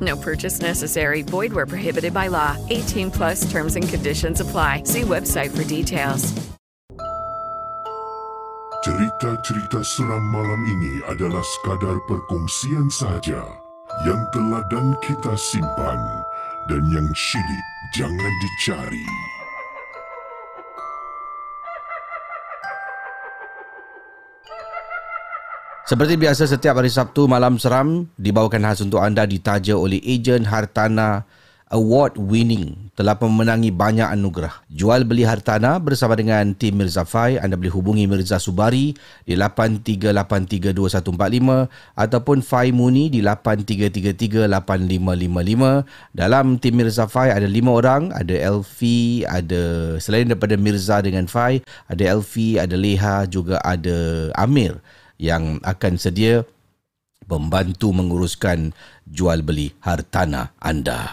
No purchase necessary. Void where prohibited by law. 18 plus terms and conditions apply. See website for details. Cerita-cerita seram malam ini adalah sekadar perkongsian sahaja yang teladan kita simpan dan yang syilid jangan dicari. Seperti biasa setiap hari Sabtu malam seram dibawakan khas untuk anda ditaja oleh ejen Hartana award winning telah memenangi banyak anugerah. Jual beli hartana bersama dengan tim Mirza Fai anda boleh hubungi Mirza Subari di 83832145 ataupun Fai Muni di 83338555. Dalam tim Mirza Fai ada lima orang, ada Elfi, ada selain daripada Mirza dengan Fai, ada Elfi, ada Leha juga ada Amir yang akan sedia membantu menguruskan jual beli hartana anda.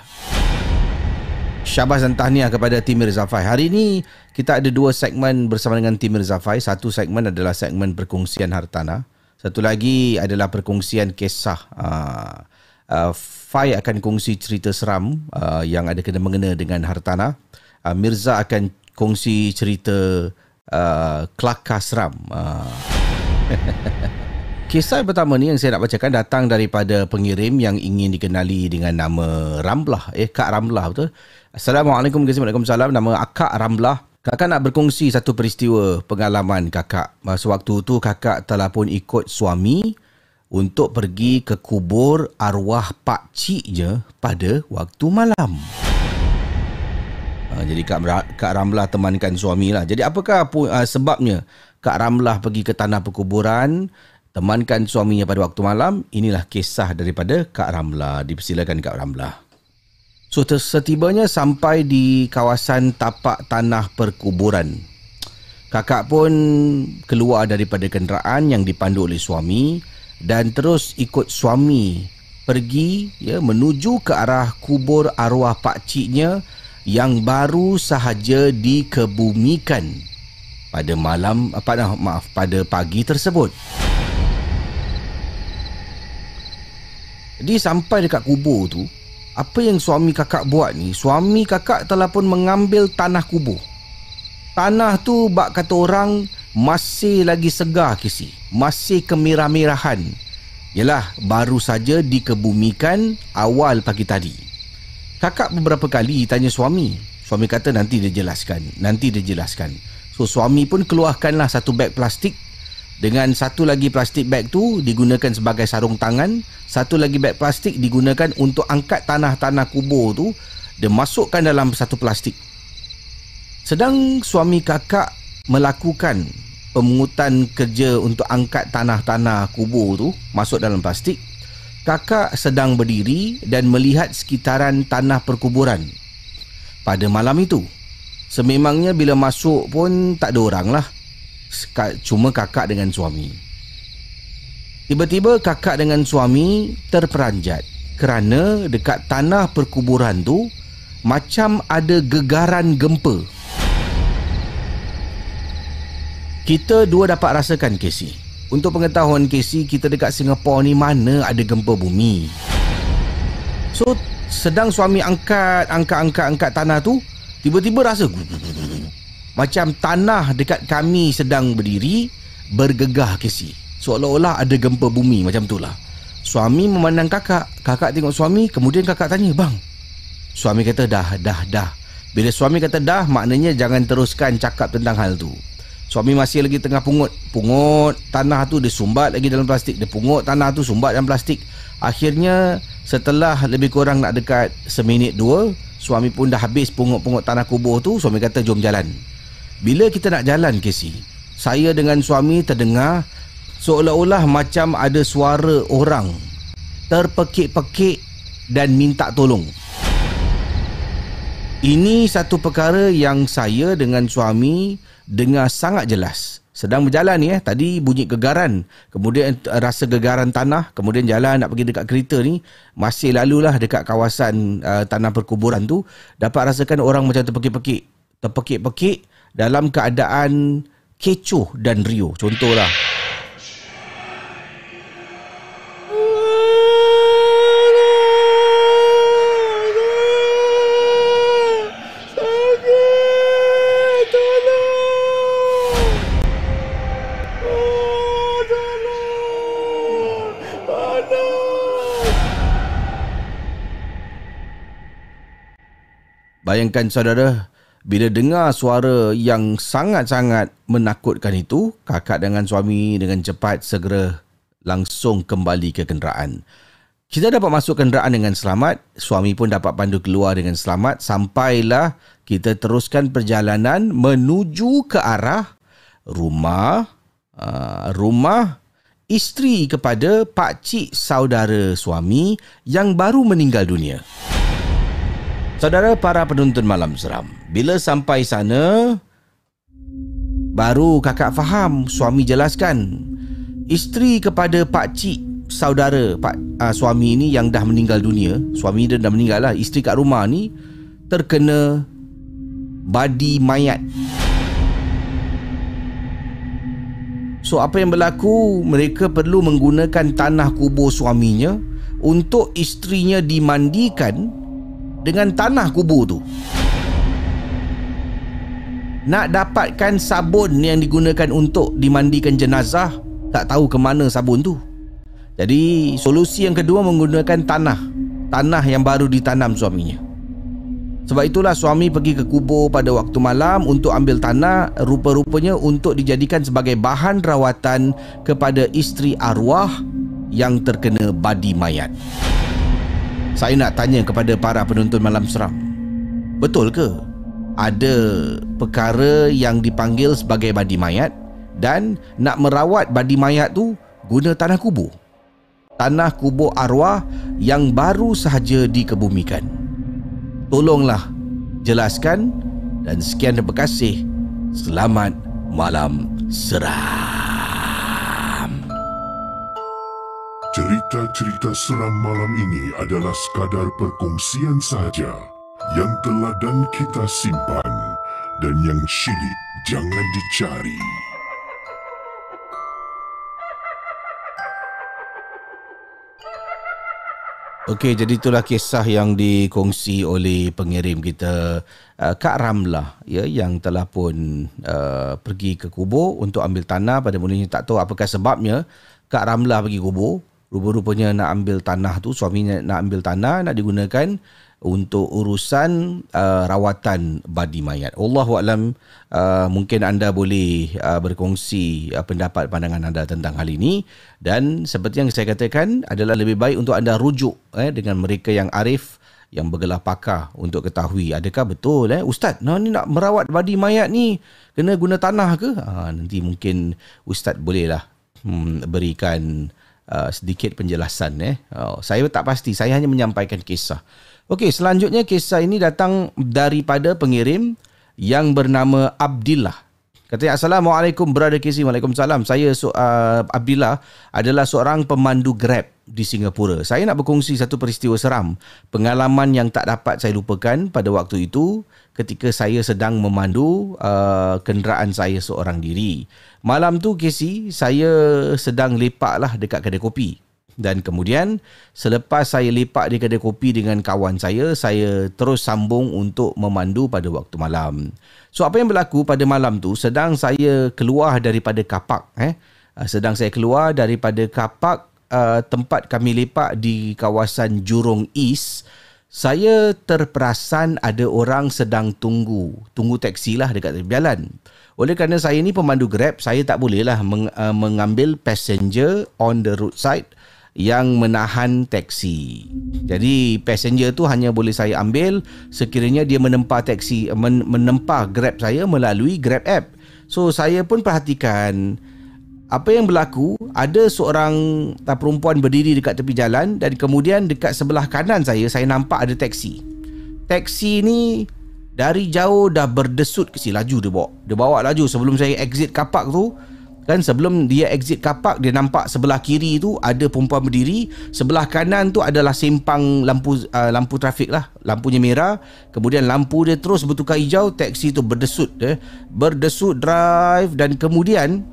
Syabas dan tahniah kepada Tim Mirza Fai. Hari ini kita ada dua segmen bersama dengan Tim Mirza Fai. Satu segmen adalah segmen perkongsian hartana. Satu lagi adalah perkongsian kisah. Uh, uh, Fai akan kongsi cerita seram uh, yang ada kena mengena dengan hartana. Uh, Mirza akan kongsi cerita uh, kelakar seram. Uh, Kisah pertama ni yang saya nak bacakan datang daripada pengirim yang ingin dikenali dengan nama Ramlah. Eh, Kak Ramlah betul? Assalamualaikum, Waalaikumsalam. Nama Akak Ramlah. Kakak nak berkongsi satu peristiwa pengalaman kakak. Masa waktu tu kakak telah pun ikut suami untuk pergi ke kubur arwah pak ciknya pada waktu malam. Ha, jadi Kak, Kak Ramlah temankan suami lah. Jadi apakah uh, sebabnya Kak Ramlah pergi ke tanah perkuburan temankan suaminya pada waktu malam. Inilah kisah daripada Kak Ramlah. Dipersilakan Kak Ramlah. So setibanya sampai di kawasan tapak tanah perkuburan. Kakak pun keluar daripada kenderaan yang dipandu oleh suami dan terus ikut suami pergi ya menuju ke arah kubur arwah pak ciknya yang baru sahaja dikebumikan pada malam apa maaf pada pagi tersebut. Jadi sampai dekat kubur tu Apa yang suami kakak buat ni Suami kakak telah pun mengambil tanah kubur. Tanah tu bak kata orang Masih lagi segar kisi Masih kemirah-mirahan Yalah baru saja dikebumikan awal pagi tadi. Kakak beberapa kali tanya suami. Suami kata nanti dia jelaskan Nanti dia jelaskan So suami pun keluarkanlah satu beg plastik. Dengan satu lagi plastik bag tu digunakan sebagai sarung tangan. Satu lagi bag plastik digunakan untuk angkat tanah-tanah kubur tu. Dia masukkan dalam satu plastik. Sedang suami kakak melakukan pemungutan kerja untuk angkat tanah-tanah kubur tu masuk dalam plastik kakak sedang berdiri dan melihat sekitaran tanah perkuburan. Pada malam itu sememangnya bila masuk pun tak ada orang lah cuma kakak dengan suami. Tiba-tiba kakak dengan suami terperanjat kerana dekat tanah perkuburan tu macam ada gegaran gempa. Kita dua dapat rasakan Casey. Untuk pengetahuan Casey, kita dekat Singapura ni mana ada gempa bumi. So, sedang suami angkat, angkat, angkat, angkat tanah tu, tiba-tiba rasa macam tanah dekat kami sedang berdiri bergegah kesi. Seolah-olah ada gempa bumi macam itulah. Suami memandang kakak. Kakak tengok suami, kemudian kakak tanya, "Bang." Suami kata, "Dah, dah, dah. Bila suami kata dah, maknanya jangan teruskan cakap tentang hal tu. Suami masih lagi tengah pungut. Pungut tanah tu dia sumbat lagi dalam plastik. Dia pungut tanah tu sumbat dalam plastik. Akhirnya setelah lebih kurang nak dekat seminit dua, suami pun dah habis pungut-pungut tanah kubur tu. Suami kata jom jalan. Bila kita nak jalan Casey, saya dengan suami terdengar seolah-olah macam ada suara orang terpekik-pekik dan minta tolong. Ini satu perkara yang saya dengan suami dengar sangat jelas. Sedang berjalan ni eh, tadi bunyi gegaran. Kemudian rasa gegaran tanah. Kemudian jalan nak pergi dekat kereta ni. Masih lalulah dekat kawasan uh, tanah perkuburan tu. Dapat rasakan orang macam terpekik-pekik. Terpekik-pekik dalam keadaan kecoh dan rio. Contohlah. Bayangkan saudara, bila dengar suara yang sangat-sangat menakutkan itu, kakak dengan suami dengan cepat segera langsung kembali ke kenderaan. Kita dapat masuk kenderaan dengan selamat, suami pun dapat pandu keluar dengan selamat sampailah kita teruskan perjalanan menuju ke arah rumah uh, rumah isteri kepada pak cik saudara suami yang baru meninggal dunia. Saudara para penonton malam seram, bila sampai sana baru kakak faham suami jelaskan isteri kepada pak cik saudara pak uh, suami ini yang dah meninggal dunia, suami dia dah meninggal lah, isteri kat rumah ni terkena badi mayat. So apa yang berlaku? Mereka perlu menggunakan tanah kubur suaminya untuk isterinya dimandikan dengan tanah kubur tu. Nak dapatkan sabun yang digunakan untuk dimandikan jenazah, tak tahu ke mana sabun tu. Jadi, solusi yang kedua menggunakan tanah. Tanah yang baru ditanam suaminya. Sebab itulah suami pergi ke kubur pada waktu malam untuk ambil tanah rupa-rupanya untuk dijadikan sebagai bahan rawatan kepada isteri arwah yang terkena badi mayat. Saya nak tanya kepada para penonton malam seram. Betul ke ada perkara yang dipanggil sebagai badi mayat dan nak merawat badi mayat tu guna tanah kubur? Tanah kubur arwah yang baru sahaja dikebumikan. Tolonglah jelaskan dan sekian terima kasih. Selamat malam seram. Cerita-cerita seram malam ini adalah sekadar perkongsian sahaja yang telah dan kita simpan dan yang syilid jangan dicari. Okey, jadi itulah kisah yang dikongsi oleh pengirim kita uh, Kak Ramlah ya yang telah pun uh, pergi ke kubur untuk ambil tanah pada mulanya tak tahu apakah sebabnya Kak Ramlah pergi kubur rupa-rupanya nak ambil tanah tu suaminya nak ambil tanah nak digunakan untuk urusan uh, rawatan badi mayat. Allahu alam uh, mungkin anda boleh uh, berkongsi uh, pendapat pandangan anda tentang hal ini. Dan seperti yang saya katakan adalah lebih baik untuk anda rujuk eh dengan mereka yang arif yang bergelar pakar untuk ketahui adakah betul eh. Ustaz nah ni nak merawat badi mayat ni kena guna tanah ke? Ha, nanti mungkin ustaz bolehlah hmm, berikan uh, sedikit penjelasan eh. Oh, saya tak pasti, saya hanya menyampaikan kisah. Okey, selanjutnya kisah ini datang daripada pengirim yang bernama Abdillah. Katanya Assalamualaikum Brother Casey Waalaikumsalam Saya so, uh, Abdillah adalah seorang pemandu Grab di Singapura Saya nak berkongsi satu peristiwa seram Pengalaman yang tak dapat saya lupakan pada waktu itu Ketika saya sedang memandu uh, kenderaan saya seorang diri Malam tu Casey Saya sedang lepak lah dekat kedai kopi dan kemudian selepas saya lepak di kedai kopi dengan kawan saya, saya terus sambung untuk memandu pada waktu malam. So apa yang berlaku pada malam tu sedang saya keluar daripada kapak eh ah, sedang saya keluar daripada kapak uh, tempat kami lepak di kawasan Jurong East saya terperasan ada orang sedang tunggu, tunggu teksi lah dekat jalan. Oleh kerana saya ni pemandu Grab, saya tak bolehlah meng, uh, mengambil passenger on the roadside yang menahan teksi. Jadi passenger tu hanya boleh saya ambil sekiranya dia menempa teksi men, menempa Grab saya melalui Grab app. So saya pun perhatikan apa yang berlaku ada seorang perempuan berdiri dekat tepi jalan dan kemudian dekat sebelah kanan saya saya nampak ada teksi teksi ni dari jauh dah berdesut ke si laju dia bawa. Dia bawa laju sebelum saya exit kapak tu. Kan sebelum dia exit kapak dia nampak sebelah kiri tu ada perempuan berdiri. Sebelah kanan tu adalah simpang lampu uh, lampu trafik lah. Lampunya merah. Kemudian lampu dia terus bertukar hijau. Teksi tu berdesut eh. berdesut drive dan kemudian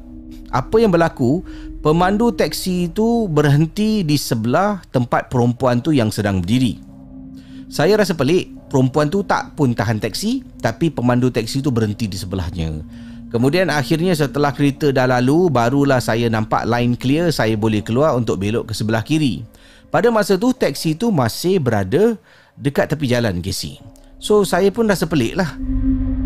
apa yang berlaku? Pemandu teksi itu berhenti di sebelah tempat perempuan tu yang sedang berdiri. Saya rasa pelik perempuan tu tak pun tahan teksi tapi pemandu teksi tu berhenti di sebelahnya. Kemudian akhirnya setelah kereta dah lalu barulah saya nampak line clear saya boleh keluar untuk belok ke sebelah kiri. Pada masa tu teksi tu masih berada dekat tepi jalan Casey So saya pun rasa pelik lah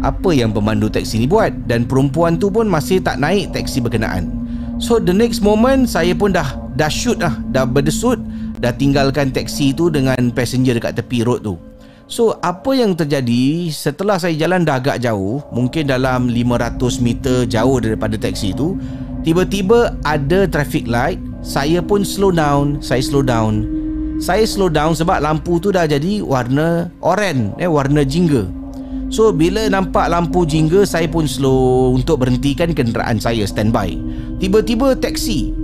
Apa yang pemandu teksi ni buat Dan perempuan tu pun masih tak naik teksi berkenaan. So the next moment saya pun dah dah shoot lah Dah berdesut Dah tinggalkan teksi tu dengan passenger dekat tepi road tu So apa yang terjadi setelah saya jalan dah agak jauh Mungkin dalam 500 meter jauh daripada teksi tu Tiba-tiba ada traffic light. Saya pun slow down Saya slow down. Saya slow down sebab lampu tu dah jadi warna oranye eh warna jingga. So bila nampak lampu jingga saya pun slow untuk berhentikan kenderaan saya standby. Tiba-tiba taksi.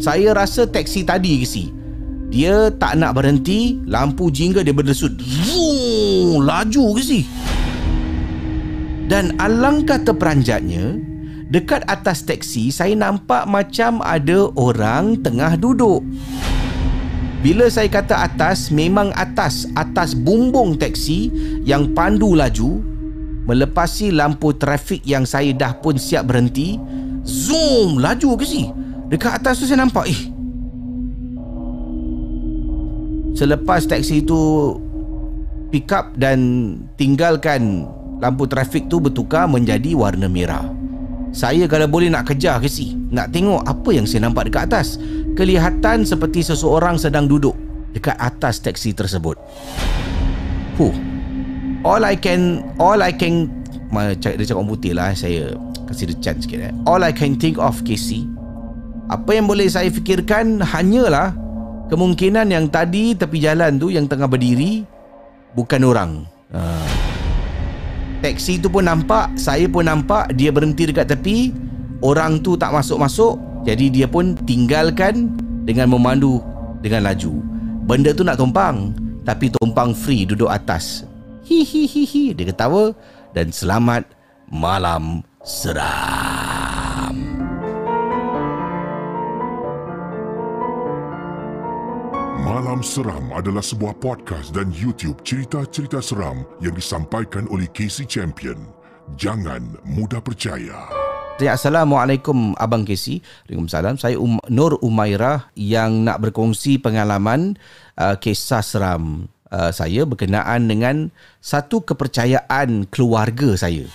Saya rasa taksi tadi ke si dia tak nak berhenti lampu jingga dia berdesut Vroom, laju ke si dan alangkah terperanjatnya dekat atas taksi saya nampak macam ada orang tengah duduk bila saya kata atas, memang atas, atas bumbung teksi yang pandu laju melepasi lampu trafik yang saya dah pun siap berhenti. Zoom, laju ke si? Dekat atas tu saya nampak, eh. Selepas teksi itu pick up dan tinggalkan lampu trafik tu bertukar menjadi warna merah. Saya kalau boleh nak kejar ke si, nak tengok apa yang saya nampak dekat atas kelihatan seperti seseorang sedang duduk dekat atas teksi tersebut. Huh. All I can all I can dia cakap putih lah saya kasih dia chance sikit eh. All I can think of Casey apa yang boleh saya fikirkan hanyalah kemungkinan yang tadi tepi jalan tu yang tengah berdiri bukan orang. Uh. Teksi tu pun nampak, saya pun nampak dia berhenti dekat tepi. Orang tu tak masuk-masuk, jadi dia pun tinggalkan dengan memandu dengan laju. Benda tu nak tumpang, tapi tumpang free duduk atas. Hihihihi, dia ketawa dan selamat malam seram. Malam Seram adalah sebuah podcast dan YouTube cerita-cerita seram yang disampaikan oleh Casey Champion. Jangan mudah percaya. Ya, Assalamualaikum Abang Casey. Waalaikumsalam. Saya um, Nur Umairah yang nak berkongsi pengalaman uh, kisah seram uh, saya berkenaan dengan satu kepercayaan keluarga saya.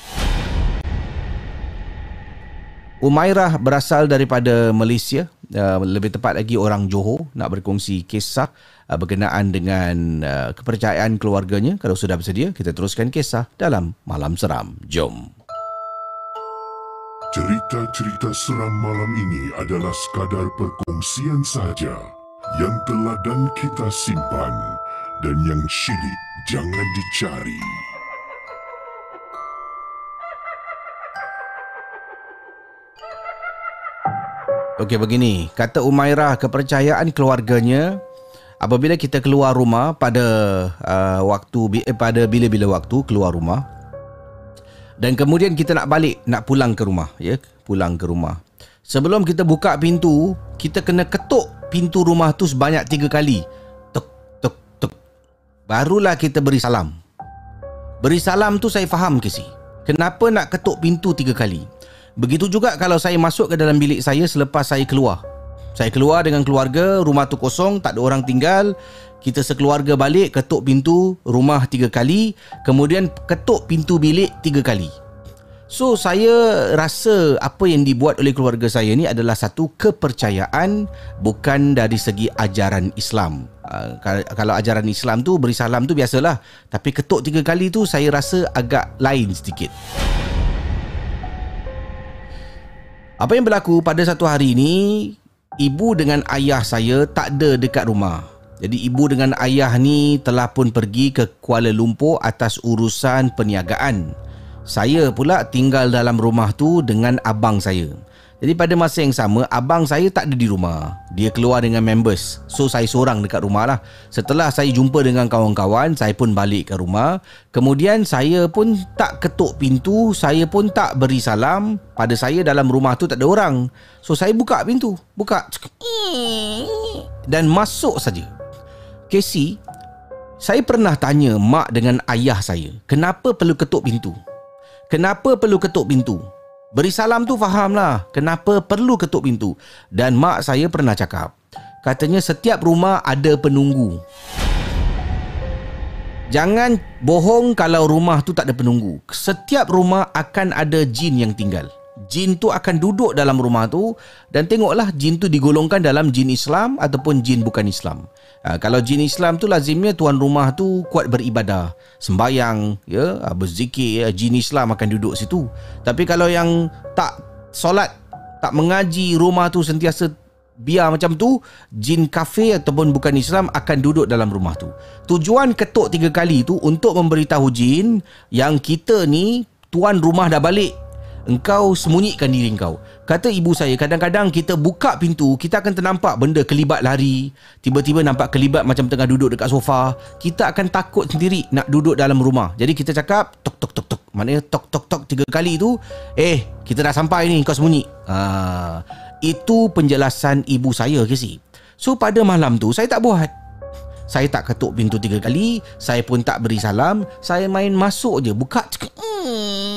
Umairah berasal daripada Malaysia, uh, lebih tepat lagi orang Johor nak berkongsi kisah uh, berkenaan dengan uh, kepercayaan keluarganya. Kalau sudah bersedia, kita teruskan kisah dalam Malam Seram. Jom. Cerita-cerita seram malam ini adalah sekadar perkongsian saja yang telah dan kita simpan dan yang syilid jangan dicari. Okey begini, kata Umairah kepercayaan keluarganya apabila kita keluar rumah pada uh, waktu eh, pada bila-bila waktu keluar rumah dan kemudian kita nak balik nak pulang ke rumah ya pulang ke rumah. Sebelum kita buka pintu kita kena ketuk pintu rumah tu sebanyak tiga kali. Tuk tuk tuk. Barulah kita beri salam. Beri salam tu saya faham ke si kenapa nak ketuk pintu tiga kali begitu juga kalau saya masuk ke dalam bilik saya selepas saya keluar saya keluar dengan keluarga rumah tu kosong tak ada orang tinggal kita sekeluarga balik ketuk pintu rumah tiga kali kemudian ketuk pintu bilik tiga kali So saya rasa apa yang dibuat oleh keluarga saya ni adalah satu kepercayaan bukan dari segi ajaran Islam. Uh, kalau ajaran Islam tu beri salam tu biasalah. Tapi ketuk tiga kali tu saya rasa agak lain sedikit. Apa yang berlaku pada satu hari ini ibu dengan ayah saya tak ada dekat rumah. Jadi ibu dengan ayah ni telah pun pergi ke Kuala Lumpur atas urusan perniagaan. Saya pula tinggal dalam rumah tu dengan abang saya. Jadi pada masa yang sama, abang saya tak ada di rumah. Dia keluar dengan members. So saya seorang dekat rumah lah. Setelah saya jumpa dengan kawan-kawan, saya pun balik ke rumah. Kemudian saya pun tak ketuk pintu, saya pun tak beri salam. Pada saya dalam rumah tu tak ada orang. So saya buka pintu. Buka. Dan masuk saja. Casey, saya pernah tanya mak dengan ayah saya, kenapa perlu ketuk pintu? Kenapa perlu ketuk pintu? Beri salam tu fahamlah. Kenapa perlu ketuk pintu? Dan mak saya pernah cakap. Katanya setiap rumah ada penunggu. Jangan bohong kalau rumah tu tak ada penunggu. Setiap rumah akan ada jin yang tinggal. Jin tu akan duduk dalam rumah tu dan tengoklah jin tu digolongkan dalam jin Islam ataupun jin bukan Islam. Ha, kalau jin Islam tu lazimnya tuan rumah tu kuat beribadah, sembayang, ya, ha, berzikir, ya, jin Islam akan duduk situ. Tapi kalau yang tak solat, tak mengaji rumah tu sentiasa biar macam tu, jin kafe ataupun bukan Islam akan duduk dalam rumah tu. Tujuan ketuk tiga kali tu untuk memberitahu jin yang kita ni tuan rumah dah balik engkau sembunyikan diri engkau. Kata ibu saya, kadang-kadang kita buka pintu, kita akan ternampak benda kelibat lari. Tiba-tiba nampak kelibat macam tengah duduk dekat sofa. Kita akan takut sendiri nak duduk dalam rumah. Jadi kita cakap, tok tok tok tok. Maknanya tok tok tok tiga kali tu, eh, kita dah sampai ni, kau sembunyi. Ha, itu penjelasan ibu saya, Casey. So, pada malam tu, saya tak buat. Saya tak ketuk pintu tiga kali, saya pun tak beri salam, saya main masuk je, buka. Hmm.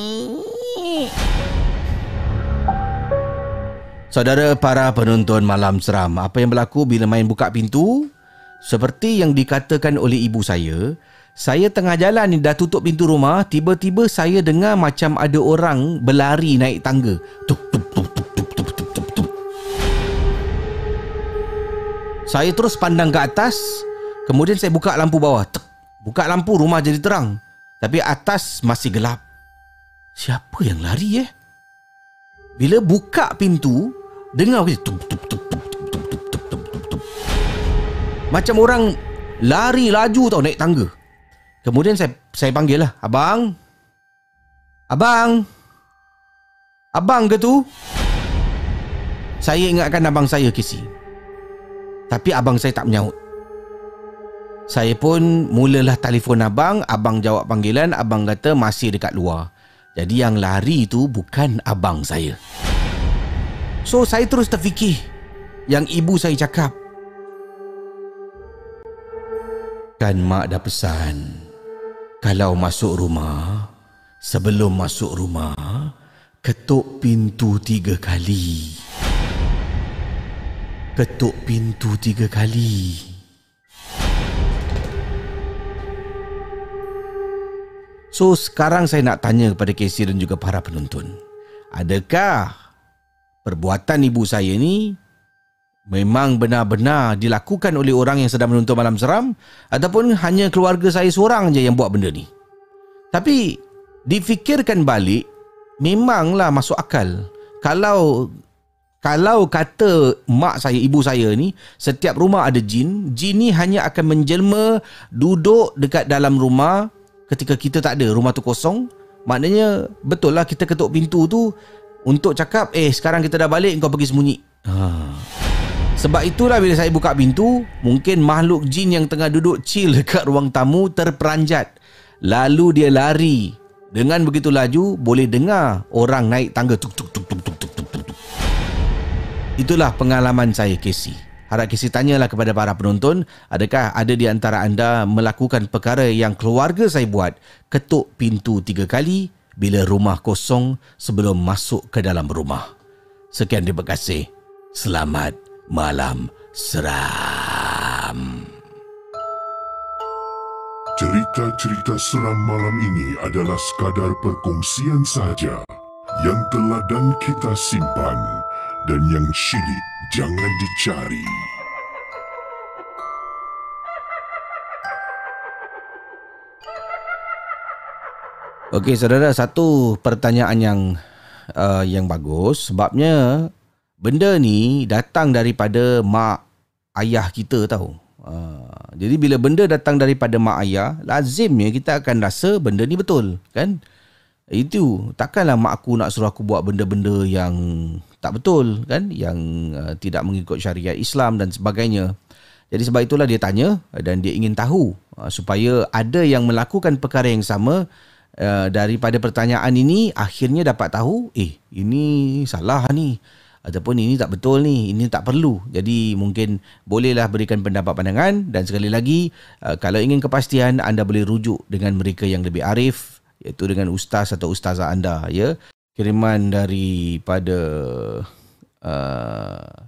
Saudara para penonton malam seram, apa yang berlaku bila main buka pintu? Seperti yang dikatakan oleh ibu saya, saya tengah jalan ni dah tutup pintu rumah, tiba-tiba saya dengar macam ada orang berlari naik tangga. Tup, tup, tup, tup, tup, tup, tup, tup, tup. Saya terus pandang ke atas, kemudian saya buka lampu bawah. Tuk. Buka lampu rumah jadi terang. Tapi atas masih gelap. Siapa yang lari eh? Bila buka pintu, Dengar macam tup, tup, tup, tup, tup, tup, tup, tup, tup, tup, tup. Macam orang lari laju tau naik tangga. Kemudian saya saya panggil lah. Abang. Abang. Abang ke tu? Saya ingatkan abang saya Kisi. Tapi abang saya tak menyaut. Saya pun mulalah telefon abang. Abang jawab panggilan. Abang kata masih dekat luar. Jadi yang lari tu bukan abang saya. So saya terus terfikir yang ibu saya cakap. Kan mak dah pesan kalau masuk rumah, sebelum masuk rumah, ketuk pintu tiga kali. Ketuk pintu tiga kali. So sekarang saya nak tanya kepada Casey dan juga para penonton. Adakah perbuatan ibu saya ni memang benar-benar dilakukan oleh orang yang sedang menonton malam seram ataupun hanya keluarga saya seorang je yang buat benda ni. Tapi difikirkan balik memanglah masuk akal. Kalau kalau kata mak saya, ibu saya ni setiap rumah ada jin, jin ni hanya akan menjelma duduk dekat dalam rumah ketika kita tak ada, rumah tu kosong. Maknanya betul lah kita ketuk pintu tu untuk cakap Eh sekarang kita dah balik Kau pergi sembunyi. Ha. Sebab itulah bila saya buka pintu Mungkin makhluk jin yang tengah duduk chill Dekat ruang tamu terperanjat. Lalu dia lari. Dengan begitu laju Boleh dengar orang naik tangga. Tuk, tuk, tuk, tuk, tuk, tuk, tuk, tuk. Itulah pengalaman saya Casey. Harap Casey tanyalah kepada para penonton Adakah ada di antara anda Melakukan perkara yang keluarga saya buat? Ketuk pintu tiga kali bila rumah kosong sebelum masuk ke dalam rumah. Sekian terima kasih. Selamat malam seram. Cerita-cerita seram malam ini adalah sekadar perkongsian sahaja yang telah dan kita simpan dan yang syilid jangan dicari. Okey saudara, satu pertanyaan yang uh, yang bagus sebabnya benda ni datang daripada mak ayah kita tahu. Uh, jadi bila benda datang daripada mak ayah, lazimnya kita akan rasa benda ni betul, kan? Itu takkanlah mak aku nak suruh aku buat benda-benda yang tak betul, kan? Yang uh, tidak mengikut syariat Islam dan sebagainya. Jadi sebab itulah dia tanya dan dia ingin tahu uh, supaya ada yang melakukan perkara yang sama uh, daripada pertanyaan ini akhirnya dapat tahu eh ini salah ni. Ataupun ini tak betul ni ini tak perlu. Jadi mungkin bolehlah berikan pendapat pandangan. Dan sekali lagi uh, kalau ingin kepastian anda boleh rujuk dengan mereka yang lebih arif iaitu dengan ustaz atau ustazah anda ya. Kiriman daripada uh,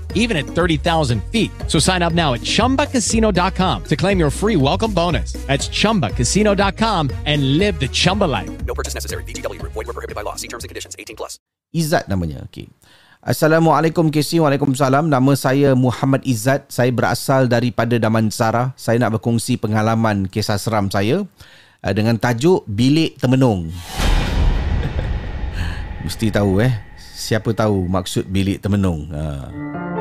even at 30,000 feet. So sign up now at chumbacasino.com to claim your free welcome bonus. That's chumbacasino.com and live the Chumba life. No purchase necessary. VGW Group. Void were prohibited by law. See terms and conditions. 18 plus. Izzat namanya. Okey. Assalamualaikum KC. Waalaikumsalam. Nama saya Muhammad Izzat. Saya berasal daripada Damansara. Saya nak berkongsi pengalaman kisah seram saya uh, dengan tajuk Bilik Temenung. Mesti tahu eh. Siapa tahu maksud bilik temenung. Uh.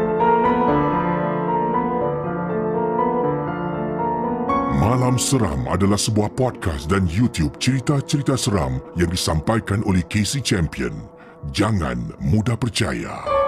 Malam Seram adalah sebuah podcast dan YouTube cerita-cerita seram yang disampaikan oleh Casey Champion. Jangan mudah percaya.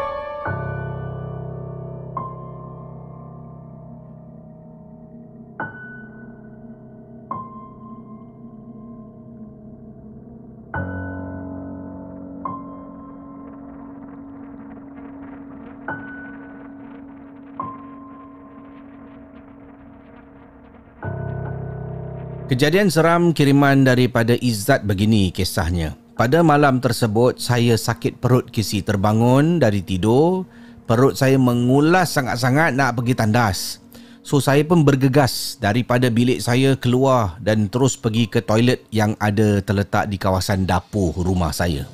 Kejadian seram kiriman daripada Izzat begini kisahnya. Pada malam tersebut, saya sakit perut kisi terbangun dari tidur. Perut saya mengulas sangat-sangat nak pergi tandas. So saya pun bergegas daripada bilik saya keluar dan terus pergi ke toilet yang ada terletak di kawasan dapur rumah saya.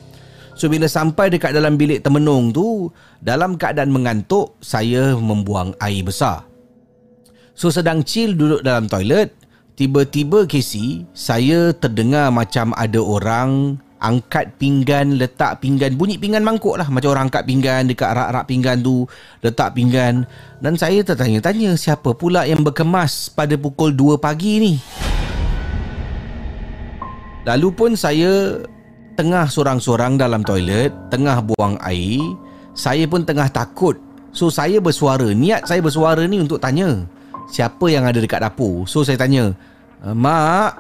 So bila sampai dekat dalam bilik temenung tu, dalam keadaan mengantuk, saya membuang air besar. So sedang chill duduk dalam toilet, tiba-tiba Casey, saya terdengar macam ada orang angkat pinggan, letak pinggan, bunyi pinggan mangkuk lah. Macam orang angkat pinggan dekat rak-rak pinggan tu, letak pinggan. Dan saya tertanya-tanya siapa pula yang berkemas pada pukul 2 pagi ni. Lalu pun saya tengah sorang-sorang dalam toilet, tengah buang air. Saya pun tengah takut. So saya bersuara, niat saya bersuara ni untuk tanya siapa yang ada dekat dapur. So saya tanya, "Eh, Mak,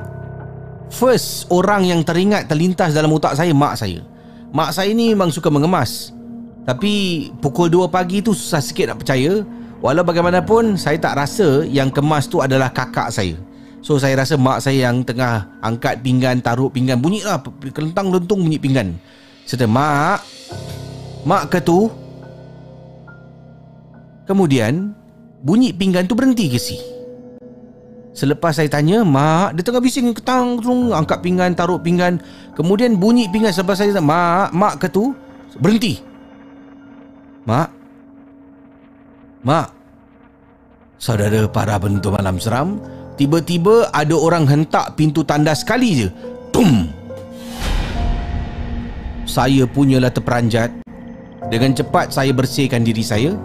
first orang yang teringat terlintas dalam otak saya mak saya. Mak saya ni memang suka mengemas. Tapi pukul 2 pagi tu susah sikit nak percaya. Walau bagaimanapun saya tak rasa yang kemas tu adalah kakak saya. So saya rasa mak saya yang tengah angkat pinggan, taruh pinggan. Bunyi lah, kelentang lentung bunyi pinggan. Kata, Mak, Mak ke tu? Kemudian, bunyi pinggan tu berhenti ke si? Selepas saya tanya, Mak, dia tengah bising ketang, terung, angkat pinggan, taruh pinggan. Kemudian bunyi pinggan selepas saya tanya, Mak, Mak ke tu? Berhenti. Mak? Mak? Saudara para penonton malam seram, tiba-tiba ada orang hentak pintu tandas sekali je. Tum! Saya punyalah terperanjat. Dengan cepat saya bersihkan diri saya.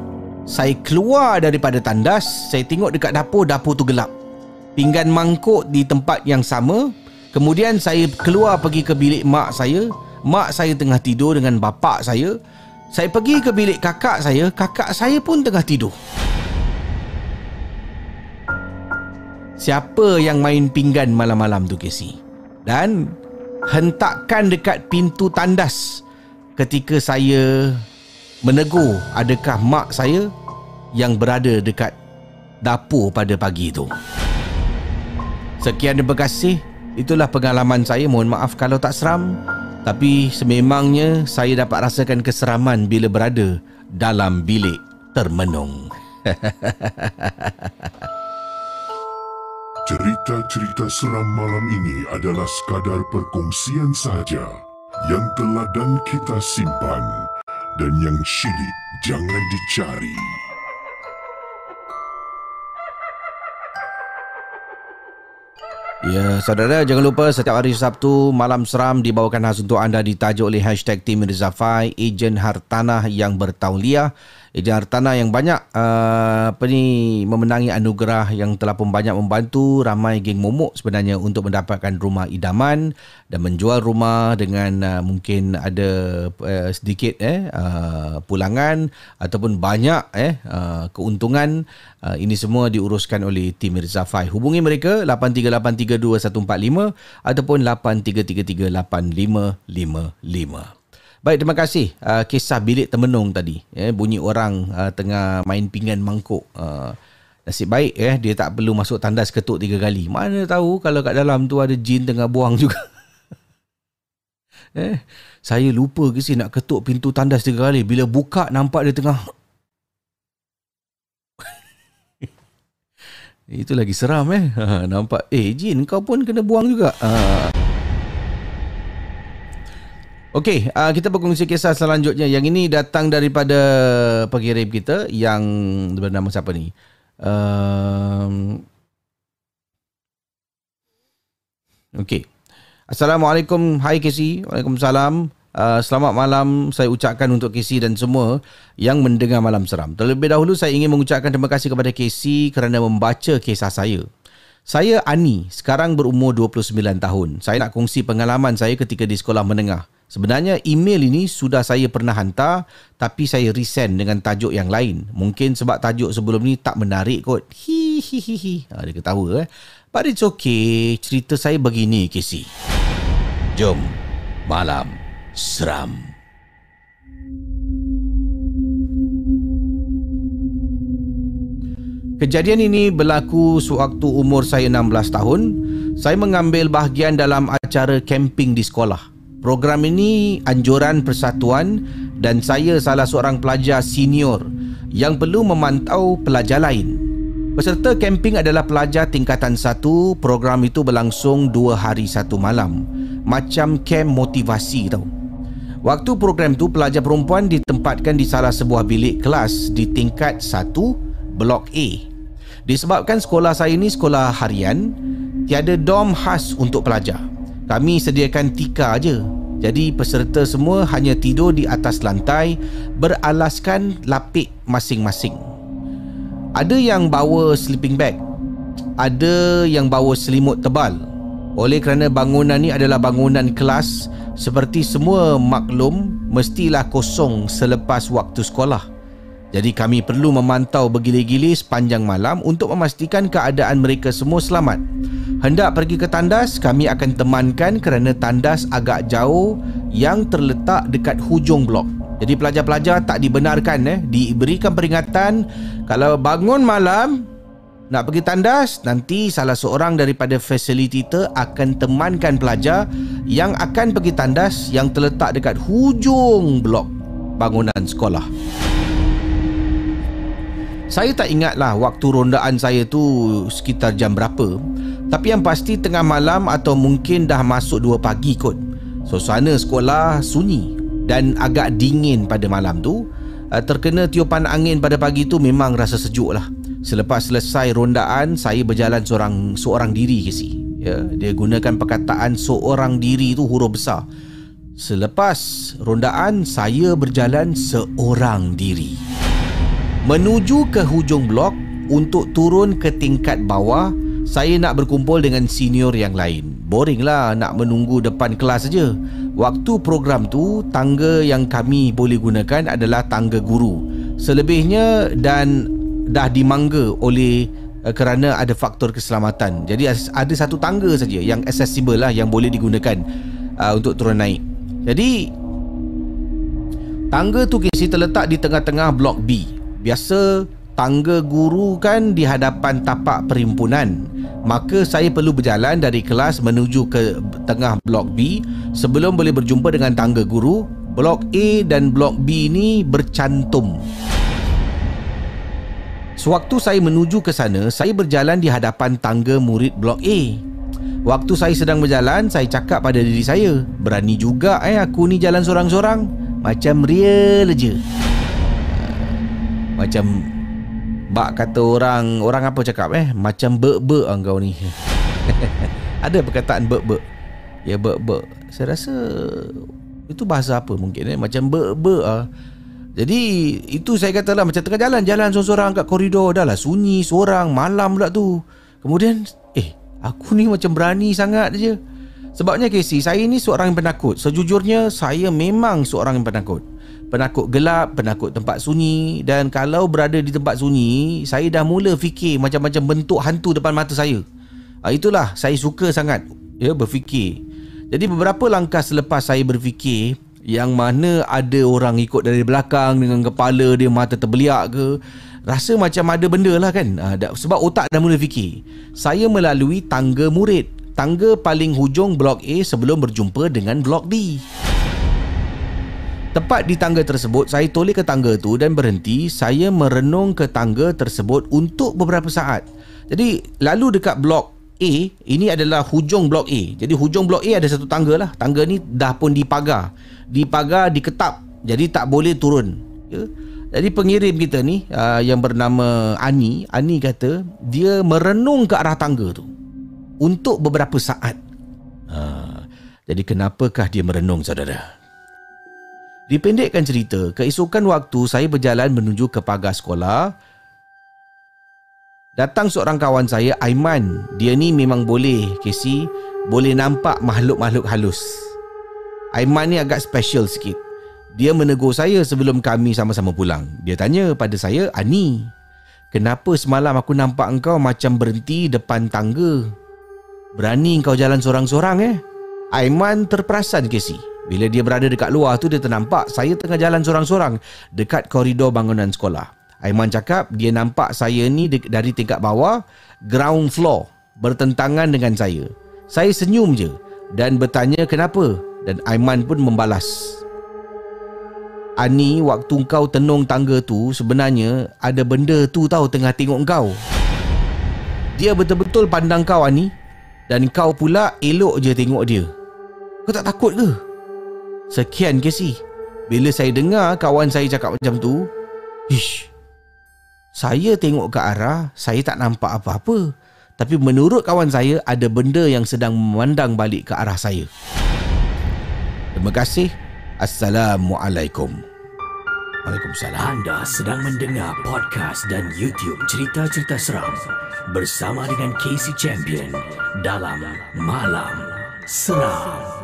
Saya keluar daripada tandas, saya tengok dekat dapur, dapur tu gelap. Pinggan mangkuk di tempat yang sama. Kemudian saya keluar pergi ke bilik mak saya. Mak saya tengah tidur dengan bapak saya. Saya pergi ke bilik kakak saya, kakak saya pun tengah tidur. Siapa yang main pinggan malam-malam tu Casey? Dan hentakan dekat pintu tandas ketika saya menegur adakah mak saya yang berada dekat dapur pada pagi itu. Sekian terima kasih. Itulah pengalaman saya. Mohon maaf kalau tak seram. Tapi sememangnya saya dapat rasakan keseraman bila berada dalam bilik termenung. Cerita-cerita seram malam ini adalah sekadar perkongsian sahaja yang telah dan kita simpan dan yang syilid jangan dicari. Ya, saudara jangan lupa setiap hari Sabtu malam seram dibawakan khas untuk anda ditajuk oleh hashtag Tim Rizafai, ejen hartanah yang bertauliah Ejen Hartanah yang banyak uh, apa ni memenangi anugerah yang telah pun banyak membantu ramai geng momok sebenarnya untuk mendapatkan rumah idaman dan menjual rumah dengan uh, mungkin ada uh, sedikit eh uh, pulangan ataupun banyak eh uh, keuntungan uh, ini semua diuruskan oleh tim Mirzafai. Hubungi mereka 83832145 ataupun 83338555. Baik, terima kasih. Uh, kisah bilik termenung tadi. Eh, bunyi orang uh, tengah main pinggan mangkuk. Uh, nasib baik eh, dia tak perlu masuk tandas ketuk tiga kali. Mana tahu kalau kat dalam tu ada jin tengah buang juga. eh, saya lupa ke si nak ketuk pintu tandas tiga kali. Bila buka nampak dia tengah... Itu lagi seram eh. nampak, eh jin kau pun kena buang juga. Uh. Okey, uh, kita berkongsi kisah selanjutnya. Yang ini datang daripada pengirim kita yang bernama siapa ni? Um, Okey. Assalamualaikum. Hai Casey. Waalaikumsalam. Uh, selamat malam saya ucapkan untuk Casey dan semua yang mendengar malam seram. Terlebih dahulu saya ingin mengucapkan terima kasih kepada Casey kerana membaca kisah saya. Saya Ani, sekarang berumur 29 tahun. Saya nak kongsi pengalaman saya ketika di sekolah menengah. Sebenarnya email ini sudah saya pernah hantar tapi saya resend dengan tajuk yang lain. Mungkin sebab tajuk sebelum ni tak menarik kot. Hi hi hi hi. Ha, dia ketawa eh. But it's okay. Cerita saya begini, Casey. Jom. Malam. Seram. Kejadian ini berlaku sewaktu umur saya 16 tahun. Saya mengambil bahagian dalam acara camping di sekolah. Program ini anjuran persatuan dan saya salah seorang pelajar senior yang perlu memantau pelajar lain. Peserta camping adalah pelajar tingkatan satu. Program itu berlangsung dua hari satu malam. Macam camp motivasi tau. Waktu program tu pelajar perempuan ditempatkan di salah sebuah bilik kelas di tingkat satu blok A. Disebabkan sekolah saya ini sekolah harian, tiada dom khas untuk pelajar. Kami sediakan tika aja. Jadi peserta semua hanya tidur di atas lantai beralaskan lapik masing-masing. Ada yang bawa sleeping bag. Ada yang bawa selimut tebal. Oleh kerana bangunan ni adalah bangunan kelas, seperti semua maklum mestilah kosong selepas waktu sekolah. Jadi kami perlu memantau bergili-gili sepanjang malam untuk memastikan keadaan mereka semua selamat. Hendak pergi ke tandas, kami akan temankan kerana tandas agak jauh yang terletak dekat hujung blok. Jadi pelajar-pelajar tak dibenarkan eh diberikan peringatan kalau bangun malam nak pergi tandas nanti salah seorang daripada facilitator akan temankan pelajar yang akan pergi tandas yang terletak dekat hujung blok bangunan sekolah. Saya tak ingatlah waktu rondaan saya tu sekitar jam berapa. Tapi yang pasti tengah malam atau mungkin dah masuk 2 pagi kot. Suasana sekolah sunyi dan agak dingin pada malam tu. Eh, terkena tiupan angin pada pagi tu memang rasa sejuk lah. Selepas selesai rondaan, saya berjalan seorang seorang diri ke si. Ya, dia gunakan perkataan seorang diri tu huruf besar. Selepas rondaan, saya berjalan seorang diri menuju ke hujung blok untuk turun ke tingkat bawah saya nak berkumpul dengan senior yang lain. Boring lah nak menunggu depan kelas saja waktu program tu tangga yang kami boleh gunakan adalah tangga guru. Selebihnya dan dah dimangga oleh uh, kerana ada faktor keselamatan. Jadi ada satu tangga saja yang accessible lah yang boleh digunakan uh, untuk turun naik. Jadi tangga tu kisi terletak di tengah-tengah blok B Biasa tangga guru kan di hadapan tapak perimpunan. Maka saya perlu berjalan dari kelas menuju ke tengah blok B sebelum boleh berjumpa dengan tangga guru. Blok A dan blok B ni bercantum. Sewaktu saya menuju ke sana, saya berjalan di hadapan tangga murid blok A. Waktu saya sedang berjalan, saya cakap pada diri saya, berani juga eh aku ni jalan sorang-sorang. Macam real je. Macam Bak kata orang Orang apa cakap eh? Macam ber-ber engkau ni. Ada perkataan ber-ber Ya ber-ber Saya rasa Itu bahasa apa mungkin eh? Macam ber-ber ah. Jadi Itu saya kata lah Macam tengah jalan Jalan seorang-seorang kat koridor. Dah lah sunyi Seorang Malam pula tu. Kemudian Eh Aku ni macam berani sangat je. Sebabnya Casey Saya ni seorang yang penakut. Sejujurnya Saya memang seorang yang penakut penakut gelap, penakut tempat sunyi dan kalau berada di tempat sunyi, saya dah mula fikir macam-macam bentuk hantu depan mata saya. Ha, itulah saya suka sangat ya berfikir. Jadi beberapa langkah selepas saya berfikir yang mana ada orang ikut dari belakang dengan kepala dia mata terbeliak ke, rasa macam ada benda lah kan. Ha, sebab otak dah mula fikir. Saya melalui tangga murid, tangga paling hujung blok A sebelum berjumpa dengan blok B. Tepat di tangga tersebut, saya toleh ke tangga tu dan berhenti. Saya merenung ke tangga tersebut untuk beberapa saat. Jadi, lalu dekat blok A, ini adalah hujung blok A. Jadi, hujung blok A ada satu tangga lah. Tangga ni dah pun dipagar. Dipagar, diketap. Jadi, tak boleh turun. Ya? Jadi, pengirim kita ni uh, yang bernama Ani, Ani kata, dia merenung ke arah tangga tu. Untuk beberapa saat. Uh, jadi, kenapakah dia merenung, saudara? Dipendekkan cerita, keesokan waktu saya berjalan menuju ke pagar sekolah. Datang seorang kawan saya, Aiman. Dia ni memang boleh, Casey, boleh nampak makhluk-makhluk halus. Aiman ni agak special sikit. Dia menegur saya sebelum kami sama-sama pulang. Dia tanya pada saya, Ani, kenapa semalam aku nampak engkau macam berhenti depan tangga? Berani engkau jalan sorang-sorang eh? Aiman terperasan, Casey. Bila dia berada dekat luar tu dia ternampak saya tengah jalan sorang-sorang dekat koridor bangunan sekolah. Aiman cakap dia nampak saya ni dari tingkat bawah ground floor bertentangan dengan saya. Saya senyum je dan bertanya kenapa dan Aiman pun membalas. Ani waktu kau tenung tangga tu sebenarnya ada benda tu tahu tengah tengok kau. Dia betul-betul pandang kau Ani dan kau pula elok je tengok dia. Kau tak takut ke? Sekian Casey Bila saya dengar kawan saya cakap macam tu Ish Saya tengok ke arah Saya tak nampak apa-apa. Tapi menurut kawan saya Ada benda yang sedang memandang balik ke arah saya. Terima kasih. Assalamualaikum. Waalaikumsalam. Anda sedang mendengar podcast dan YouTube cerita-cerita seram Bersama dengan Casey Champion Dalam Malam Seram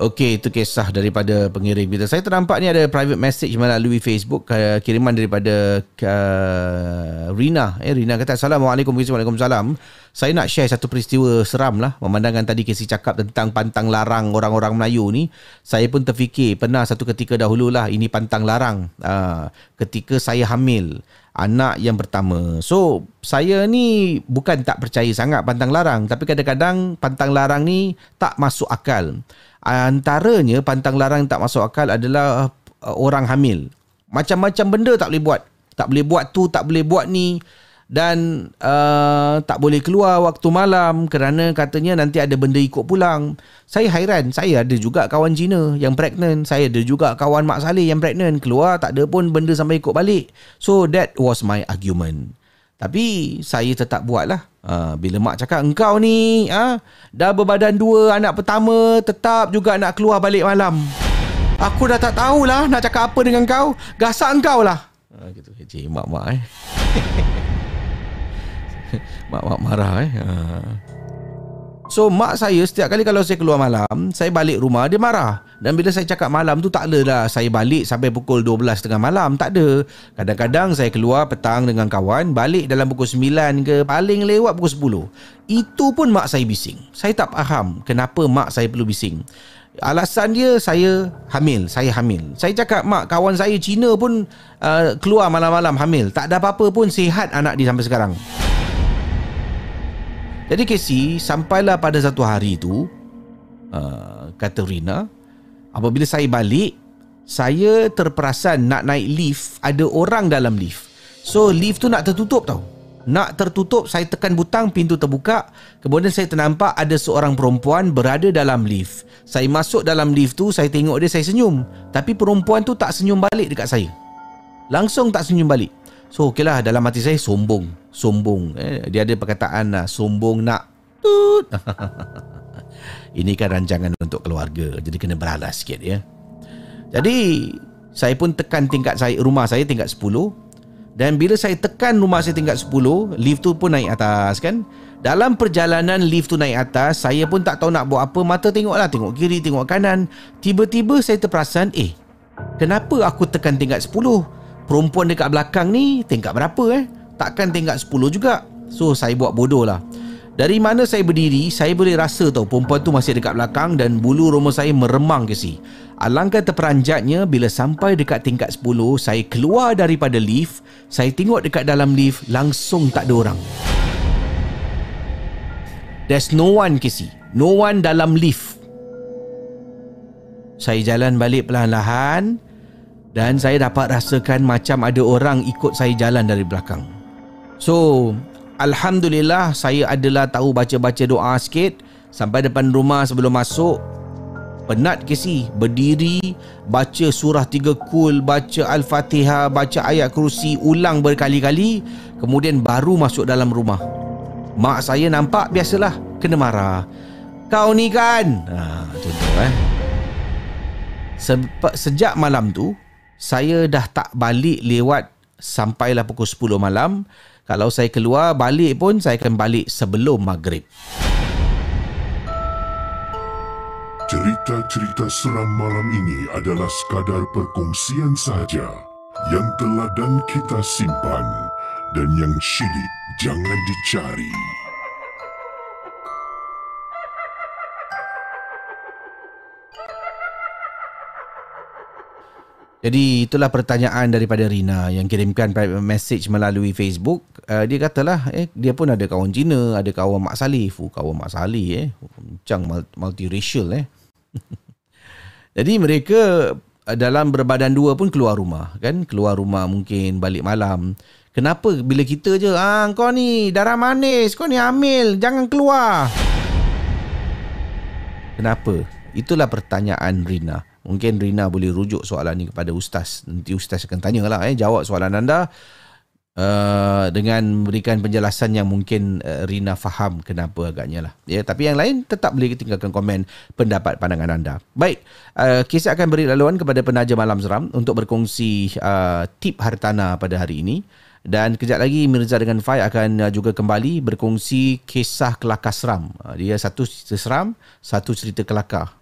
Okey, itu kisah daripada pengirim kita. Saya ternampak ni ada private message melalui Facebook uh, kiriman daripada uh, Rina. Eh, Rina kata, Assalamualaikum warahmatullahi Saya nak share satu peristiwa seram lah. Memandangkan tadi Casey cakap tentang pantang larang orang-orang Melayu ni. Saya pun terfikir pernah satu ketika dahulu lah ini pantang larang. Uh, ketika saya hamil anak yang pertama. So, saya ni bukan tak percaya sangat pantang larang. Tapi kadang-kadang pantang larang ni tak masuk akal. Antaranya pantang larang tak masuk akal adalah uh, orang hamil. Macam-macam benda tak boleh buat. Tak boleh buat tu, tak boleh buat ni. Dan uh, tak boleh keluar waktu malam kerana katanya nanti ada benda ikut pulang. Saya hairan. Saya ada juga kawan Cina yang pregnant. Saya ada juga kawan Mak Saleh yang pregnant. Keluar tak ada pun benda sampai ikut balik. So that was my argument. Tapi saya tetap buat lah. Ha, bila mak cakap engkau ni ha, dah berbadan dua anak pertama tetap juga nak keluar balik malam. Aku dah tak tahulah nak cakap apa dengan kau. Gasak engkau lah. Ha, gitu. Cik, mak-mak eh. mak-mak marah eh. Ha. So mak saya setiap kali kalau saya keluar malam Saya balik rumah dia marah. Dan bila saya cakap malam tu tak ada lah. Saya balik sampai pukul 12 tengah malam Tak ada. Kadang-kadang saya keluar petang dengan kawan Balik dalam pukul 9 ke Paling lewat pukul 10 Itu pun mak saya bising. Saya tak faham Kenapa mak saya perlu bising. Alasan dia saya hamil Saya hamil. Saya cakap mak kawan saya Cina pun uh, Keluar malam-malam hamil. Tak ada apa-apa pun Sihat anak dia sampai sekarang jadi Casey sampailah pada satu hari tu uh, kata Rina apabila saya balik saya terperasan nak naik lift ada orang dalam lift. So lift tu nak tertutup tau. Nak tertutup saya tekan butang pintu terbuka kemudian saya ternampak ada seorang perempuan berada dalam lift. Saya masuk dalam lift tu saya tengok dia saya senyum tapi perempuan tu tak senyum balik dekat saya. Langsung tak senyum balik. So okey lah dalam hati saya sombong Sombong. Eh, Dia ada perkataan lah Sombong nak. Tut. Ini kan rancangan untuk keluarga Jadi kena beralas sikit ya. Jadi Saya pun tekan tingkat saya rumah saya tingkat 10 Dan bila saya tekan rumah saya tingkat 10 Lift tu pun naik atas kan? Dalam perjalanan lift tu naik atas Saya pun tak tahu nak buat apa. Mata tengoklah Tengok kiri, tengok kanan. Tiba-tiba saya terperasan Eh Kenapa aku tekan tingkat 10 perempuan dekat belakang ni tingkat berapa eh? Takkan tingkat 10 juga. So saya buat bodoh lah. Dari mana saya berdiri, saya boleh rasa tau perempuan tu masih dekat belakang dan bulu roma saya meremang ke si. Alangkah terperanjatnya bila sampai dekat tingkat 10, saya keluar daripada lift, saya tengok dekat dalam lift, langsung tak ada orang. There's no one si. No one dalam lift. Saya jalan balik perlahan-lahan dan saya dapat rasakan macam ada orang ikut saya jalan dari belakang. So, alhamdulillah saya adalah tahu baca-baca doa sikit sampai depan rumah sebelum masuk. Penat ke si berdiri baca surah tiga kul, baca al-Fatihah, baca ayat kerusi ulang berkali-kali, kemudian baru masuk dalam rumah. Mak saya nampak biasalah kena marah. Kau ni kan. Ha, contoh eh. Sejak malam tu saya dah tak balik lewat sampailah pukul 10 malam. Kalau saya keluar balik pun saya akan balik sebelum maghrib. Cerita-cerita seram malam ini adalah sekadar perkongsian sahaja yang telah dan kita simpan dan yang syilid jangan dicari. Jadi itulah pertanyaan daripada Rina yang kirimkan message melalui Facebook. Uh, dia katalah eh dia pun ada kawan Cina, ada kawan Mak Salih, Fuh, kawan Mak Salih eh. Macam multiracial eh. Jadi mereka eh, dalam berbadan dua pun keluar rumah kan, keluar rumah mungkin balik malam. Kenapa bila kita je, ah kau ni darah manis, kau ni hamil, jangan keluar. Kenapa? Itulah pertanyaan Rina. Mungkin Rina boleh rujuk soalan ni kepada ustaz. Nanti ustaz akan tanyalah eh jawab soalan anda uh, dengan memberikan penjelasan yang mungkin uh, Rina faham kenapa agaknya lah. Ya, tapi yang lain tetap boleh tinggalkan komen pendapat pandangan anda. Baik, uh, kisah akan beri laluan kepada penaja malam seram untuk berkongsi uh, tip hartana pada hari ini. Dan kejap lagi Mirza dengan Fai akan juga kembali berkongsi kisah kelakar seram. Dia satu cerita seram, satu cerita kelakar.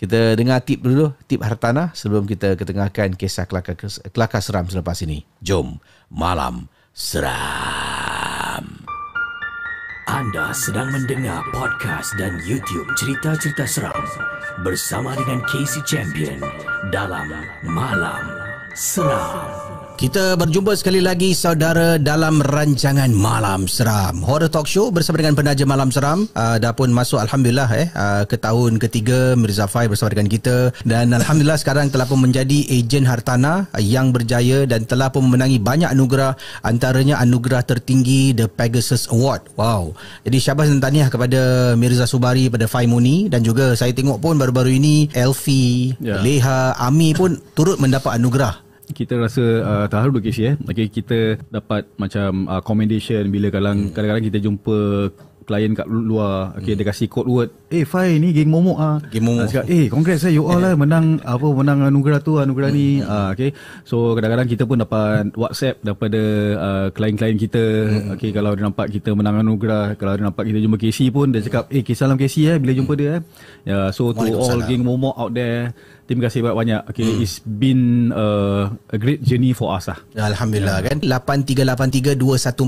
Kita dengar tip dulu, tip hartanah sebelum kita ketengahkan kisah kelakar, kelakar seram selepas ini. Jom, malam seram. Anda sedang mendengar podcast dan YouTube cerita-cerita seram bersama dengan Casey Champion dalam Malam Seram. Kita berjumpa sekali lagi saudara dalam rancangan Malam Seram. Horror Talk Show bersama dengan penaja Malam Seram. Uh, dah pun masuk Alhamdulillah eh, uh, ke tahun ketiga Mirza Fai bersama dengan kita. Dan Alhamdulillah sekarang telah pun menjadi ejen hartana yang berjaya dan telah pun memenangi banyak anugerah. Antaranya anugerah tertinggi The Pegasus Award. Wow. Jadi syabas dan tahniah kepada Mirza Subari pada Fai Muni. Dan juga saya tengok pun baru-baru ini Elfie, yeah. Leha, Ami pun turut mendapat anugerah kita rasa uh, terharu kes ya. Okay, kita dapat macam uh, commendation bila kadang, hmm. kadang-kadang kita jumpa klien kat luar okay, hmm. dia kasih code word Eh Fai ni geng momok ah. Geng momok. Ah, cakap, eh congrats eh you all lah menang apa menang anugerah tu anugerah ni. Ah okay. So kadang-kadang kita pun dapat WhatsApp daripada uh, klien-klien kita. Okay kalau dia nampak kita menang anugerah, kalau dia nampak kita jumpa Casey pun dia cakap, "Eh Casey salam Casey eh bila jumpa dia eh." Ya, so to all geng momok out there, terima kasih banyak-banyak. Okay, it's been uh, a great journey for us lah. Alhamdulillah kan 83832145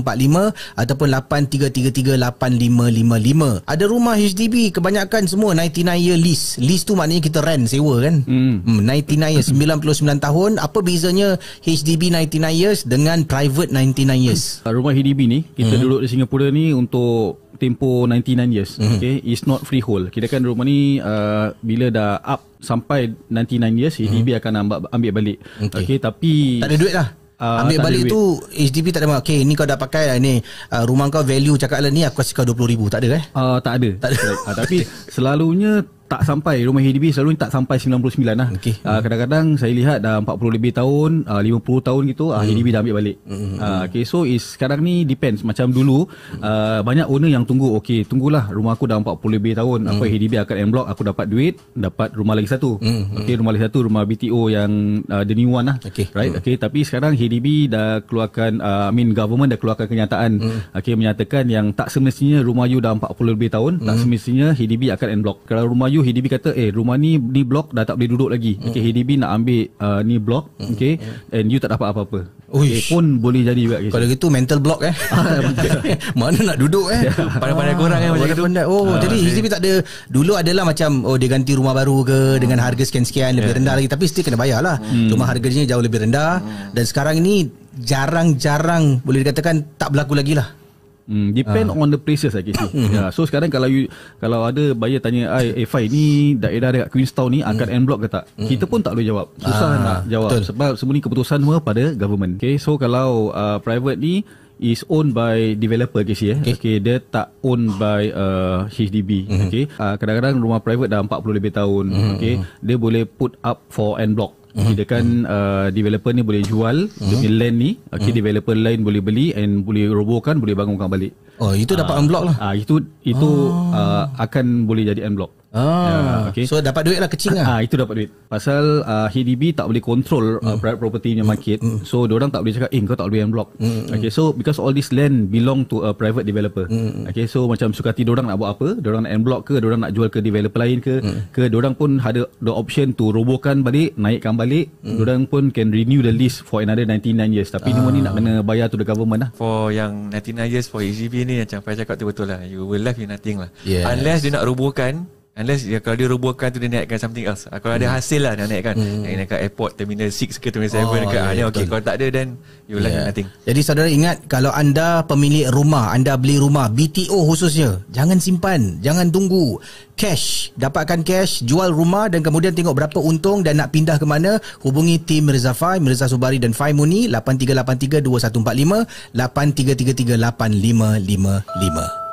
ataupun 83338555 ada rumah HDB kebanyakan semua 99 year lease lease tu maknanya kita rent sewa kan hmm. Hmm, 99 years 99 tahun apa bezanya HDB 99 years dengan private 99 years Rumah HDB ni kita Mhm. duduk di Singapura ni untuk tempoh 99 years. Mhm. Okay, it's not freehold. Kira kan rumah ni uh, bila dah up sampai 99 years HDB akan ambil ambil balik. Okay. Okay, tapi tak ada duit lah Ah, Ambil balik tu HDB tak ada Okay ni kau dah pakai lah ni uh, Rumah kau value cakap lah ni Aku kasih kau RM20,000 Tak ada eh Uh, tak ada. Tak ada. Uh, tapi selalunya tak sampai rumah HDB selalunya tak sampai 99 lah. Okey. Uh, kadang-kadang saya lihat dah 40 lebih tahun, uh, 50 tahun gitu, uh, HDB dah ambil balik. Hmm. Uh, okay, so is sekarang ni depends macam dulu uh, banyak owner yang tunggu, okay, tunggulah rumah aku dah 40 lebih tahun, Hmm. apa HDB akan en block, aku dapat duit, dapat rumah lagi satu. Okay, rumah lagi satu rumah BTO yang uh, the new one lah. Okey. Right? Okay, tapi sekarang HDB dah keluarkan uh, I mean government dah keluarkan kenyataan okay, menyatakan yang tak semestinya rumah you dah 40 lebih tahun, tak semestinya HDB akan en block. Kalau rumah you HDB kata eh rumah ni ni blok dah tak boleh duduk lagi. Okay, HDB nak ambil uh, ni blok, okay, and you tak dapat apa-apa. Okay, pun boleh jadi juga. Kalau gitu mental block eh. Mana nak duduk eh. Pandai-pandai korang eh macam gitu. Pandai-pandai Oh Ah, jadi HDB tak ada Dulu adalah macam Oh dia ganti rumah baru ke Dengan harga sekian-sekian Lebih rendah lagi Tapi still kena bayar lah. Cuma harganya jauh lebih rendah. Dan sekarang ini Jarang-jarang Boleh dikatakan Tak berlaku lagi lah Hmm, depend Ah. on the places lagi sih. ya, so sekarang kalau you kalau ada buyer tanya, "Ai, eh Fai ni daerah dekat Queenstown ni akan en block ke tak?" Kita pun tak boleh jawab. Susah Hmm. Ah, nak jawab betul. sebab semua ni keputusan semua pada government. Okay, so kalau uh, private ni is owned by developer ke eh. Okay. okay, dia tak owned by uh, HDB. Mhm. Okay. Uh, kadang-kadang rumah private dah 40 lebih tahun. Mhm. Okay. Dia boleh put up for en block. Kira kan uh, developer ni boleh jual dia punya land ni, okay, developer lain boleh beli and boleh robohkan, boleh bangunkan balik. Oh itu dapat en block lah. Ah itu itu uh, akan boleh jadi en block. Ah, okay. So dapat duit lah kecil lah Ah itu dapat duit. Pasal uh, HDB tak boleh control uh, private property punya market. So orang tak boleh cakap eh kau tak boleh block. Okay so because all this land belong to a private developer. Okay so macam suka hati orang nak buat apa, orang nak en block ke, orang nak jual ke developer lain ke, ke orang pun ada the option to robohkan balik, naikkan balik. Orang pun can renew the lease for another 99 years. Tapi semua ni nak kena bayar to the government lah. For yang 99 years for HDB ni macam Fai cakap tu betul lah. You will left with nothing lah. Yes. Unless dia nak robohkan Unless ya, kalau dia robohkan tu dia naikkan something else. Ah, Kalau ada hasil lah dia naikkan. Naik naikkan airport terminal 6 ke terminal 7 Hmm. Oh, ke. ya, Ah, ya, ni okey. betul. Kalau tak ada then you Yeah. nothing. Jadi saudara ingat kalau anda pemilik rumah, anda beli rumah BTO khususnya, jangan simpan, jangan tunggu. Cash, dapatkan cash, jual rumah dan kemudian tengok berapa untung dan nak pindah ke mana, hubungi tim Mirza Fai, Mirza Subari dan Fai Muni 83832145 83338555.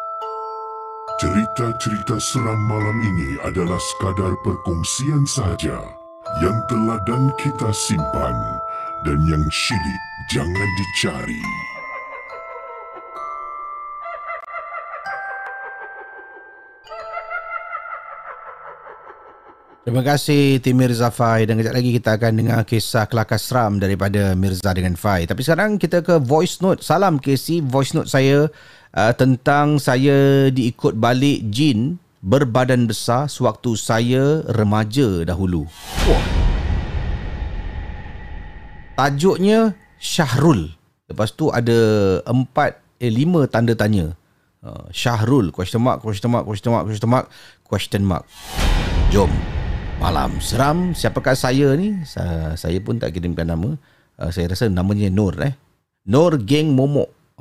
Cerita-cerita seram malam ini adalah sekadar perkongsian sahaja yang telah dan kita simpan dan yang syilid jangan dicari. Terima kasih tim Mirza Fai dan kejap lagi kita akan dengar kisah kelakar seram daripada Mirza dengan Fai. Tapi sekarang kita ke voice note. Salam Casey, voice note saya uh, tentang saya diikut balik jin berbadan besar sewaktu saya remaja dahulu. Wah. Tajuknya Syahrul. Lepas tu ada empat eh lima tanda tanya. Uh, Syahrul question mark question mark question mark question mark question mark. Jom. Malam seram siapakah saya ni? Saya, saya pun tak kirimkan nama. Uh, saya rasa namanya Nur eh. Nur Geng Momok.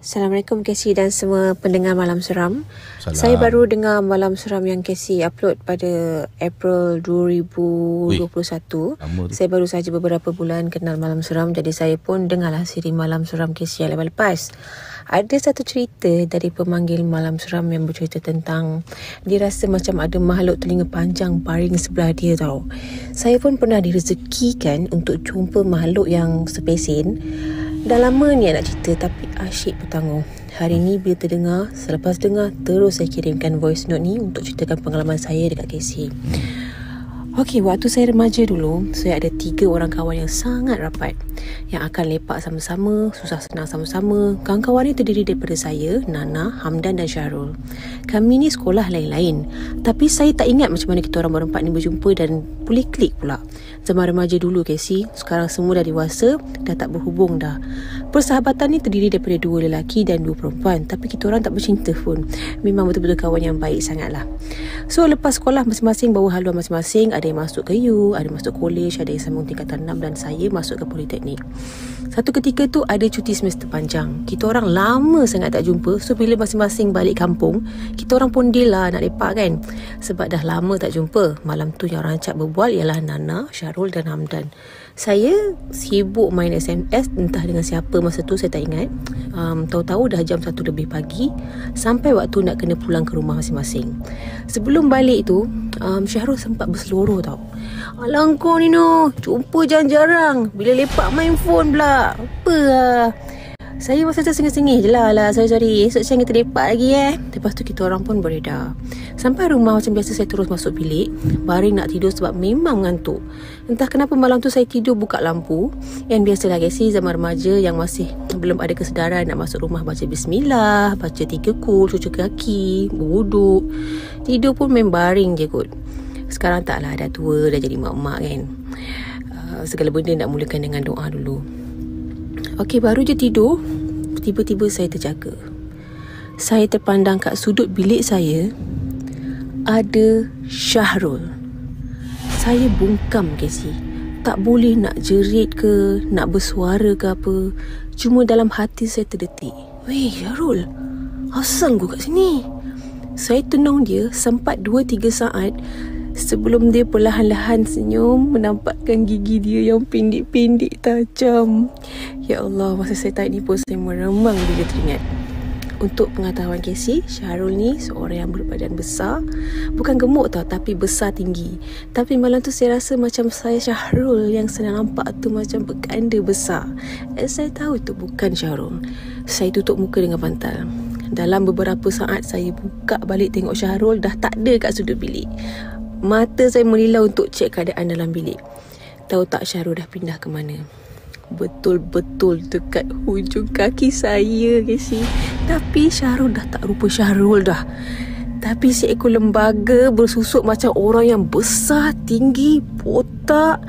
Assalamualaikum Casey dan semua pendengar Malam Seram. Salam. Saya baru dengar Malam Seram yang Casey upload pada April 2021. lama tu. Saya baru saja beberapa bulan kenal Malam Seram jadi saya pun dengarlah siri Malam Seram Casey yang lepas-lepas. Ada satu cerita dari pemanggil Malam Seram yang bercerita tentang dia rasa macam ada makhluk telinga panjang baring sebelah dia tau. Saya pun pernah direzekikan untuk jumpa makhluk yang sepesin Dah lama ni nak cerita tapi asyik bertanggung. Hari ni bila terdengar, selepas dengar terus saya kirimkan voice note ni untuk ceritakan pengalaman saya dekat KC. Okey, waktu saya remaja dulu, saya ada tiga orang kawan yang sangat rapat yang akan lepak sama-sama, susah senang sama-sama. Kawan-kawan ni terdiri daripada saya, Nana, Hamdan dan Syarul. Kami ni sekolah lain-lain. Tapi saya tak ingat macam mana kita orang berempat ni berjumpa dan boleh klik pula. Zaman remaja dulu, Casey. Sekarang semua dah dewasa, dah tak berhubung dah. Persahabatan ni terdiri daripada dua lelaki dan dua perempuan. Tapi kita orang tak bercinta pun. Memang betul-betul kawan yang baik sangat lah. So, lepas sekolah masing-masing bawa haluan masing-masing. Ada yang masuk ke U, ada yang masuk college, ada yang sambung tingkatan 6 dan saya masuk ke politeknik. Satu ketika tu ada cuti semester panjang. Kita orang lama sangat tak jumpa. So bila masing-masing balik kampung, kita orang pun deal lah nak lepak kan. Sebab dah lama tak jumpa. Malam tu yang rancak berbual ialah Nana, Syarul dan Hamdan. Saya sibuk main SMS entah dengan siapa masa tu saya tak ingat. Um, tahu-tahu dah jam 1 lebih pagi sampai waktu nak kena pulang ke rumah masing-masing. Sebelum balik tu, um, Syahrul sempat berseluruh tau. Alah kau ni no, jumpa jarang-jarang. Bila lepak main phone pula. Apa lah. Saya masa tu sengih-sengih je lah lah. Sorry-sorry Esok siang kita lepak lagi eh. Lepas tu kita orang pun beredar Sampai rumah macam biasa saya terus masuk bilik Baring nak tidur sebab memang mengantuk Entah kenapa malam tu saya tidur buka lampu. Yang biasalah Casey zaman remaja Yang masih belum ada kesedaran Nak masuk rumah baca bismillah Baca tiga kul, cuci kaki, berwuduk. Tidur pun main baring je kot. Sekarang taklah dah tua Dah jadi mak-mak kan. Uh, Segala benda nak mulakan dengan doa dulu Okey, baru je tidur, tiba-tiba saya terjaga. Saya terpandang kat sudut bilik saya, ada Syahrul. Saya bungkam, Casey. Tak boleh nak jerit ke, nak bersuara ke apa. Cuma dalam hati saya terdetik. Weh, Syahrul, asal kau kat sini? Saya tenung dia sempat 2-3 saat Sebelum dia perlahan-lahan senyum Menampakkan gigi dia yang pendek-pendek tajam. Ya Allah, masa saya ni pun saya meremang bila teringat. Untuk pengetahuan Casey, Syahrul ni seorang yang berbadan besar. Bukan gemuk tau, tapi besar tinggi. Tapi malam tu saya rasa macam saya Syahrul Yang senang nampak tu macam berganda besar. Dan saya tahu itu bukan Syahrul. Saya tutup muka dengan bantal. Dalam beberapa saat saya buka balik tengok Syahrul Dah tak ada kat sudut bilik Mata saya melilau untuk cek keadaan dalam bilik Tahu tak Syahrul dah pindah ke mana betul-betul dekat hujung kaki saya Casey. Tapi Syahrul dah tak rupa Syahrul dah. Tapi seekor lembaga bersusuk macam orang yang besar, tinggi, botak,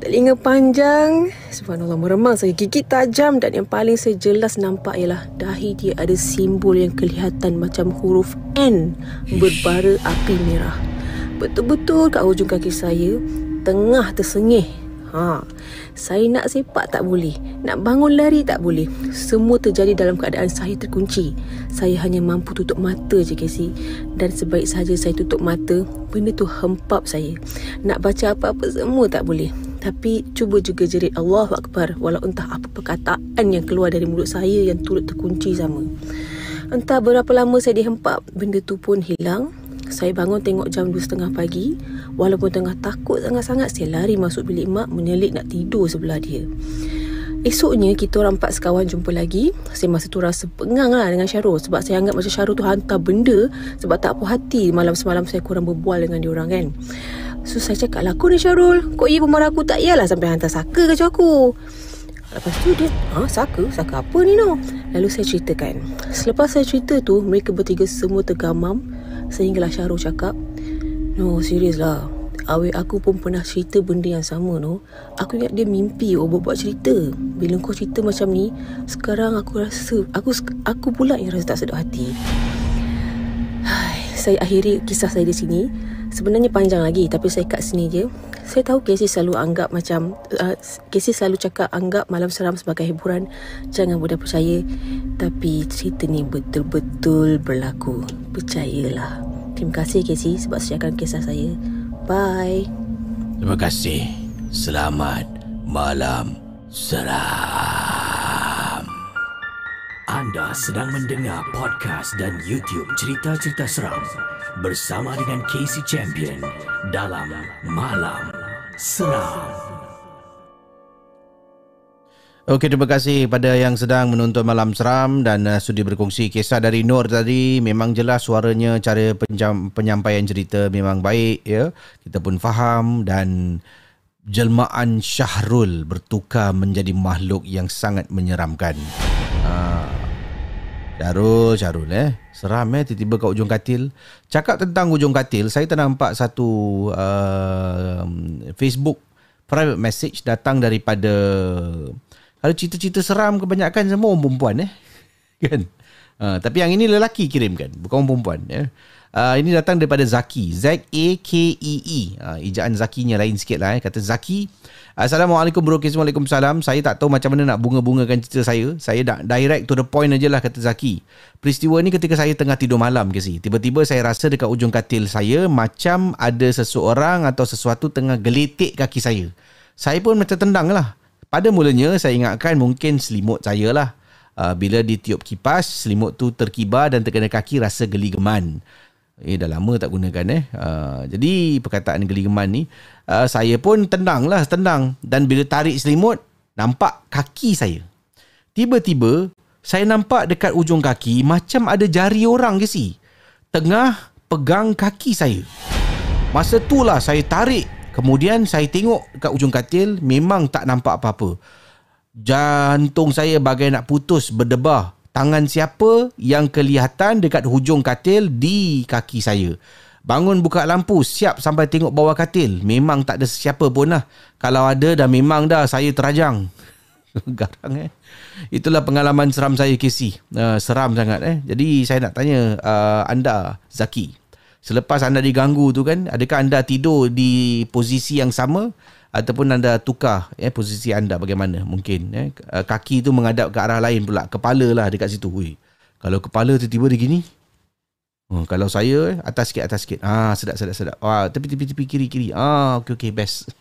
telinga panjang. Subhanallah meremang saya gigi tajam dan yang paling saya jelas nampak ialah dahi dia ada simbol yang kelihatan macam huruf N berbara api merah. Betul-betul kat hujung kaki saya tengah tersengih. Ha, saya nak sepak tak boleh. Nak bangun lari tak boleh. Semua terjadi dalam keadaan saya terkunci. Saya hanya mampu tutup mata je Casey. Dan sebaik saja saya tutup mata Benda tu hempap saya. Nak baca apa-apa semua tak boleh. Tapi cuba juga jerit Allah Akbar Walau entah apa perkataan yang keluar dari mulut saya Yang turut terkunci sama. Entah berapa lama saya dihempap Benda tu pun hilang saya bangun tengok jam 2.30 pagi. Walaupun tengah takut sangat-sangat, saya lari masuk bilik mak menyelit nak tidur sebelah dia. Esoknya, kita orang empat sekawan jumpa lagi. Saya masa tu rasa pengang lah dengan Syarul. Sebab saya anggap macam Syarul tu hantar benda. Sebab tak puas hati malam semalam saya kurang berbual dengan dia orang kan. So, saya cakap lah, kau ni Syarul. Kau ia pemarah aku tak iyalah sampai hantar saka ke aku. Lepas tu dia, ha, saka? Saka apa ni no? Lalu saya ceritakan. Selepas saya cerita tu, mereka bertiga semua tergamam Sehinggalah Syahrul cakap No serius lah. Awet aku pun pernah cerita benda yang sama no. Aku ingat dia mimpi oh buat cerita. Bila kau cerita macam ni Sekarang aku rasa Aku aku pula yang rasa tak sedap hati saya akhiri kisah saya di sini. Sebenarnya panjang lagi tapi saya kat sini je. Saya tahu Casey selalu anggap macam uh, Casey selalu cakap anggap malam seram sebagai hiburan. Jangan mudah percaya. Tapi cerita ni betul-betul berlaku. Percayalah. Terima kasih Casey sebab sediakan kisah saya. Bye. Terima kasih. Selamat malam seram. Anda sedang mendengar podcast dan YouTube cerita-cerita seram bersama dengan Casey Champion dalam Malam Seram. Okey, terima kasih pada yang sedang menonton Malam Seram dan uh, sudi berkongsi kisah dari Nur tadi. Memang jelas suaranya, cara penjam, penyampaian cerita memang baik. ya. Kita pun faham dan jelmaan Syahrul bertukar menjadi makhluk yang sangat menyeramkan. Ha. Syahrul, Syahrul eh. Seram eh tiba-tiba kat ujung katil. Cakap tentang ujung katil, saya tak nampak satu uh, Facebook private message datang daripada kalau cerita-cerita seram kebanyakan semua orang perempuan eh. Kan? Uh, tapi yang ini lelaki kirimkan, bukan orang perempuan ya. Uh, ini datang daripada Zaki. Z-A-K-E-E. Uh, ejaan Zakinya lain sikit lah. Eh. Kata Zaki. Assalamualaikum bro. Waalaikumsalam. Saya tak tahu macam mana nak bunga-bungakan cerita saya. Saya dah direct to the point aja lah kata Zaki. Peristiwa ni ketika saya tengah tidur malam ke si. Tiba-tiba saya rasa dekat ujung katil saya macam ada seseorang atau sesuatu tengah geletik kaki saya. Saya pun macam tendang lah. Pada mulanya saya ingatkan mungkin selimut saya lah. Uh, bila ditiup kipas, selimut tu terkibar dan terkena kaki rasa geli geman. Eh dah lama tak gunakan eh. Uh, jadi perkataan geli geman ni uh, saya pun tendang lah tendang dan bila tarik selimut nampak kaki saya. Tiba-tiba saya nampak dekat ujung kaki macam ada jari orang ke si. Tengah pegang kaki saya. Masa tu lah saya tarik Kemudian saya tengok kat ujung katil memang tak nampak apa-apa. Jantung saya bagai nak putus berdebar. Tangan siapa yang kelihatan dekat hujung katil di kaki saya. Bangun buka lampu, siap sampai tengok bawah katil. Memang tak ada siapa pun lah. Kalau ada dah memang dah saya terajang. Garang eh. Itulah pengalaman seram saya Casey. Uh, seram sangat eh. Jadi saya nak tanya uh, anda Zaki. Selepas anda diganggu tu kan, adakah anda tidur di posisi yang sama ataupun anda tukar eh posisi anda bagaimana mungkin eh kaki tu menghadap ke arah lain pula, kepala lah dekat situ. Ui. Kalau kepala tiba-tiba dia gini. Hmm, kalau saya eh, atas sikit atas sikit. Ah sedap sedap sedap. Wah, tepi tepi tepi kiri kiri. Ah okey okey best.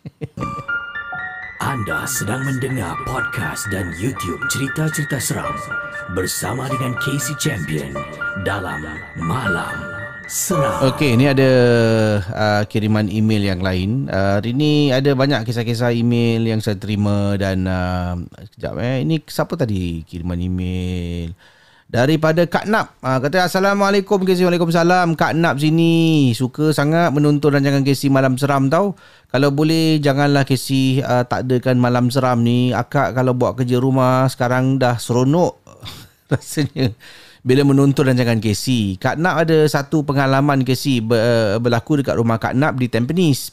Anda sedang mendengar podcast dan YouTube cerita-cerita seram bersama dengan Casey Champion dalam Malam Seram. Okey, ni ada uh, kiriman email yang lain. Uh, hari ni ada banyak kisah-kisah email yang saya terima dan uh, sekejap eh. Ini siapa tadi kiriman email? Daripada Kak Nap. Uh, kata Assalamualaikum Kesi. Waalaikumsalam. Kak Nap sini. Suka sangat menonton rancangan Kesi Malam Seram tau. Kalau boleh janganlah Kesi uh, tak Malam Seram ni. Akak kalau buat kerja rumah sekarang dah seronok. Rasanya bila menonton rancangan KC. Kak Nap ada satu pengalaman KC berlaku dekat rumah Kak Nap di Tampines.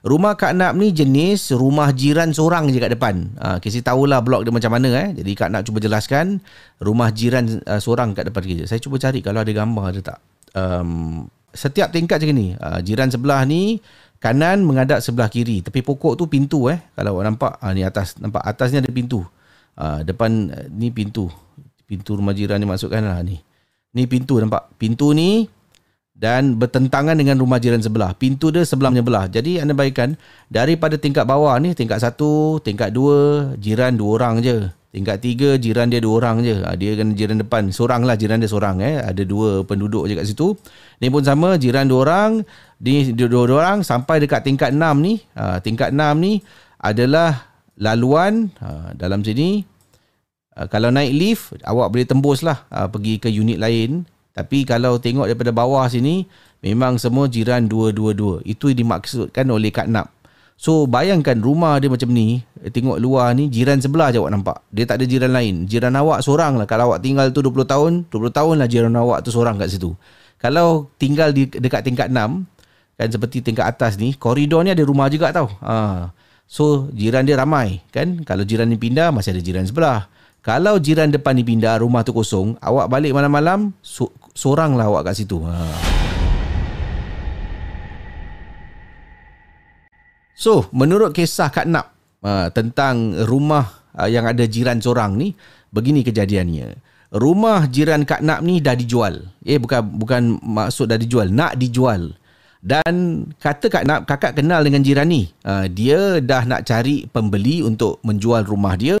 Rumah Kak Nap ni jenis rumah jiran seorang je kat depan. Ha, KC tahulah blok dia macam mana eh. Jadi Kak Nap cuba jelaskan rumah jiran uh, seorang kat depan kita. Saya cuba cari kalau ada gambar ada tak. Um, setiap tingkat macam ni. Uh, jiran sebelah ni kanan menghadap sebelah kiri. Tepi pokok tu pintu eh. Kalau nampak uh, ni atas nampak atasnya ada pintu. Uh, depan uh, ni pintu pintu rumah jiran ni masukkan lah ni. Ni pintu nampak. Pintu ni dan bertentangan dengan rumah jiran sebelah. Pintu dia sebelah menyebelah. Jadi anda bayangkan daripada tingkat bawah ni, tingkat satu, tingkat dua, jiran dua orang je. Tingkat tiga, jiran dia dua orang je. Ha, dia kan jiran depan. Seorang lah jiran dia seorang. Eh. Ada dua penduduk je kat situ. Ni pun sama, jiran dua orang. Ni dua, dua, dua orang sampai dekat tingkat enam ni. Ha, tingkat enam ni adalah laluan ha, dalam sini Uh, kalau naik lift, awak boleh tembus lah uh, pergi ke unit lain. Tapi kalau tengok daripada bawah sini, memang semua jiran dua-dua-dua. Itu dimaksudkan oleh Kak Nap. So bayangkan rumah dia macam ni, tengok luar ni, jiran sebelah je awak nampak. Dia tak ada jiran lain. Jiran awak seorang lah. Kalau awak tinggal tu 20 tahun, 20 tahun lah jiran awak tu seorang kat situ. Kalau tinggal di dekat tingkat 6, kan seperti tingkat atas ni, koridor ni ada rumah juga tau. Ha. So jiran dia ramai kan. Kalau jiran ni pindah, masih ada jiran sebelah. Kalau jiran depan dipindah, rumah tu kosong, awak balik malam-malam, so, soranglah awak kat situ. Ha. So, menurut kisah Kak Nap uh, tentang rumah uh, yang ada jiran sorang ni, begini kejadiannya. Rumah jiran Kak Nap ni dah dijual. Eh, bukan bukan maksud dah dijual, nak dijual. Dan kata Kak Nap, kakak kenal dengan jiran ni. Uh, dia dah nak cari pembeli untuk menjual rumah dia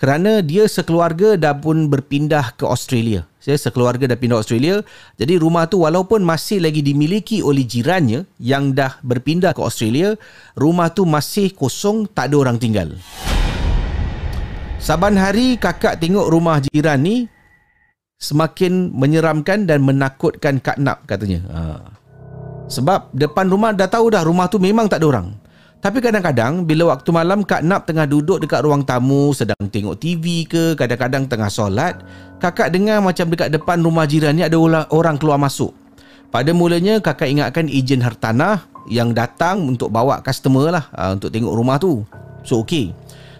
kerana dia sekeluarga dah pun berpindah ke Australia. Saya sekeluarga dah pindah Australia. Jadi rumah tu walaupun masih lagi dimiliki oleh jirannya yang dah berpindah ke Australia, rumah tu masih kosong, tak ada orang tinggal. Saban hari kakak tengok rumah jiran ni semakin menyeramkan dan menakutkan Kak Nap katanya. Ha. Sebab depan rumah dah tahu dah rumah tu memang tak ada orang. Tapi kadang-kadang bila waktu malam Kak Nap tengah duduk dekat ruang tamu sedang tengok TV ke kadang-kadang tengah solat, kakak dengar macam dekat depan rumah jiran ni ada orang keluar masuk. Pada mulanya kakak ingatkan ejen hartanah yang datang untuk bawa customer lah uh, untuk tengok rumah tu. So okey.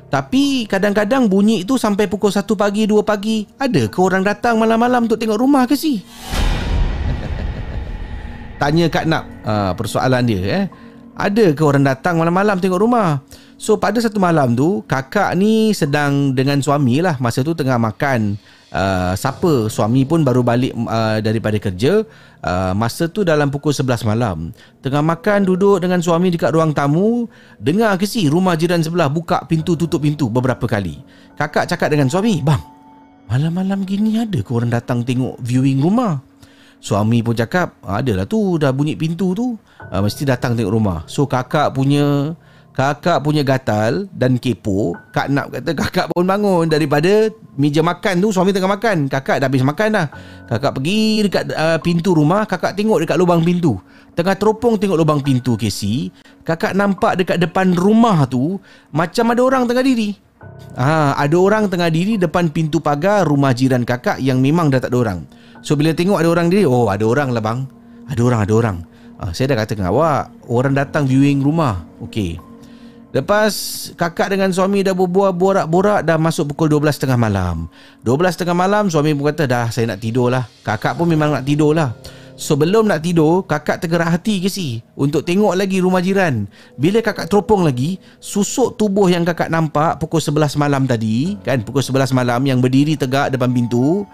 Tapi kadang-kadang bunyi itu sampai pukul 1 pagi, 2 pagi. Ada ke orang datang malam-malam untuk tengok rumah ke si? Tanya Kak Nap uh, persoalan dia eh ada ke orang datang malam-malam tengok rumah? So pada satu malam tu kakak ni sedang dengan suami lah. Masa tu tengah makan. Uh, siapa? Suami pun baru balik uh, daripada kerja. Uh, masa tu dalam pukul 11 malam. Tengah makan duduk dengan suami dekat ruang tamu. Dengar ke si rumah jiran sebelah buka pintu tutup pintu beberapa kali. Kakak cakap dengan suami bang malam-malam gini ada ke orang datang tengok viewing rumah Suami pun cakap Adalah tu Dah bunyi pintu tu. Uh, Mesti datang tengok rumah. So kakak punya Kakak punya gatal Dan kepo Kak nak kata Kakak pun bangun Daripada Meja makan tu Suami tengah makan. Kakak dah habis makan dah. Kakak pergi Dekat uh, pintu rumah Kakak tengok dekat lubang pintu. Tengah teropong tengok lubang pintu Casey. Kakak nampak dekat depan rumah tu Macam ada orang tengah diri. Ha, ada orang tengah diri depan pintu pagar rumah jiran kakak yang memang dah tak ada orang. So bila tengok ada orang diri, oh ada orang lah bang. Ada orang, ada orang. Ha, saya dah kata dengan awak, orang datang viewing rumah. Okey. Lepas kakak dengan suami dah berbual borak-borak dah masuk pukul 12.30 malam. 12.30 malam suami pun kata dah saya nak tidur lah. Kakak pun memang nak tidur lah. Sebelum nak tidur, kakak tergerak hati ke si untuk tengok lagi rumah jiran. Bila kakak teropong lagi, susuk tubuh yang kakak nampak pukul 11 malam tadi, kan pukul 11 malam yang berdiri tegak depan pintu,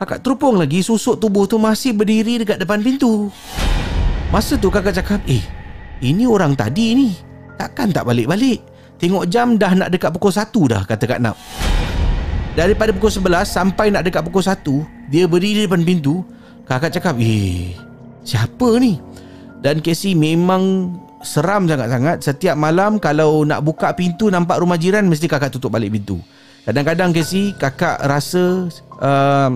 kakak teropong lagi susuk tubuh tu masih berdiri dekat depan pintu. Masa tu kakak cakap, "Eh, ini orang tadi ni. Takkan tak balik-balik? Tengok jam dah nak dekat pukul 1 dah," kata Kak Nap. Daripada pukul 11 sampai nak dekat pukul 1, dia berdiri depan pintu, Kakak cakap Eh Siapa ni Dan Casey memang Seram sangat-sangat Setiap malam Kalau nak buka pintu Nampak rumah jiran Mesti kakak tutup balik pintu Kadang-kadang Casey Kakak rasa uh,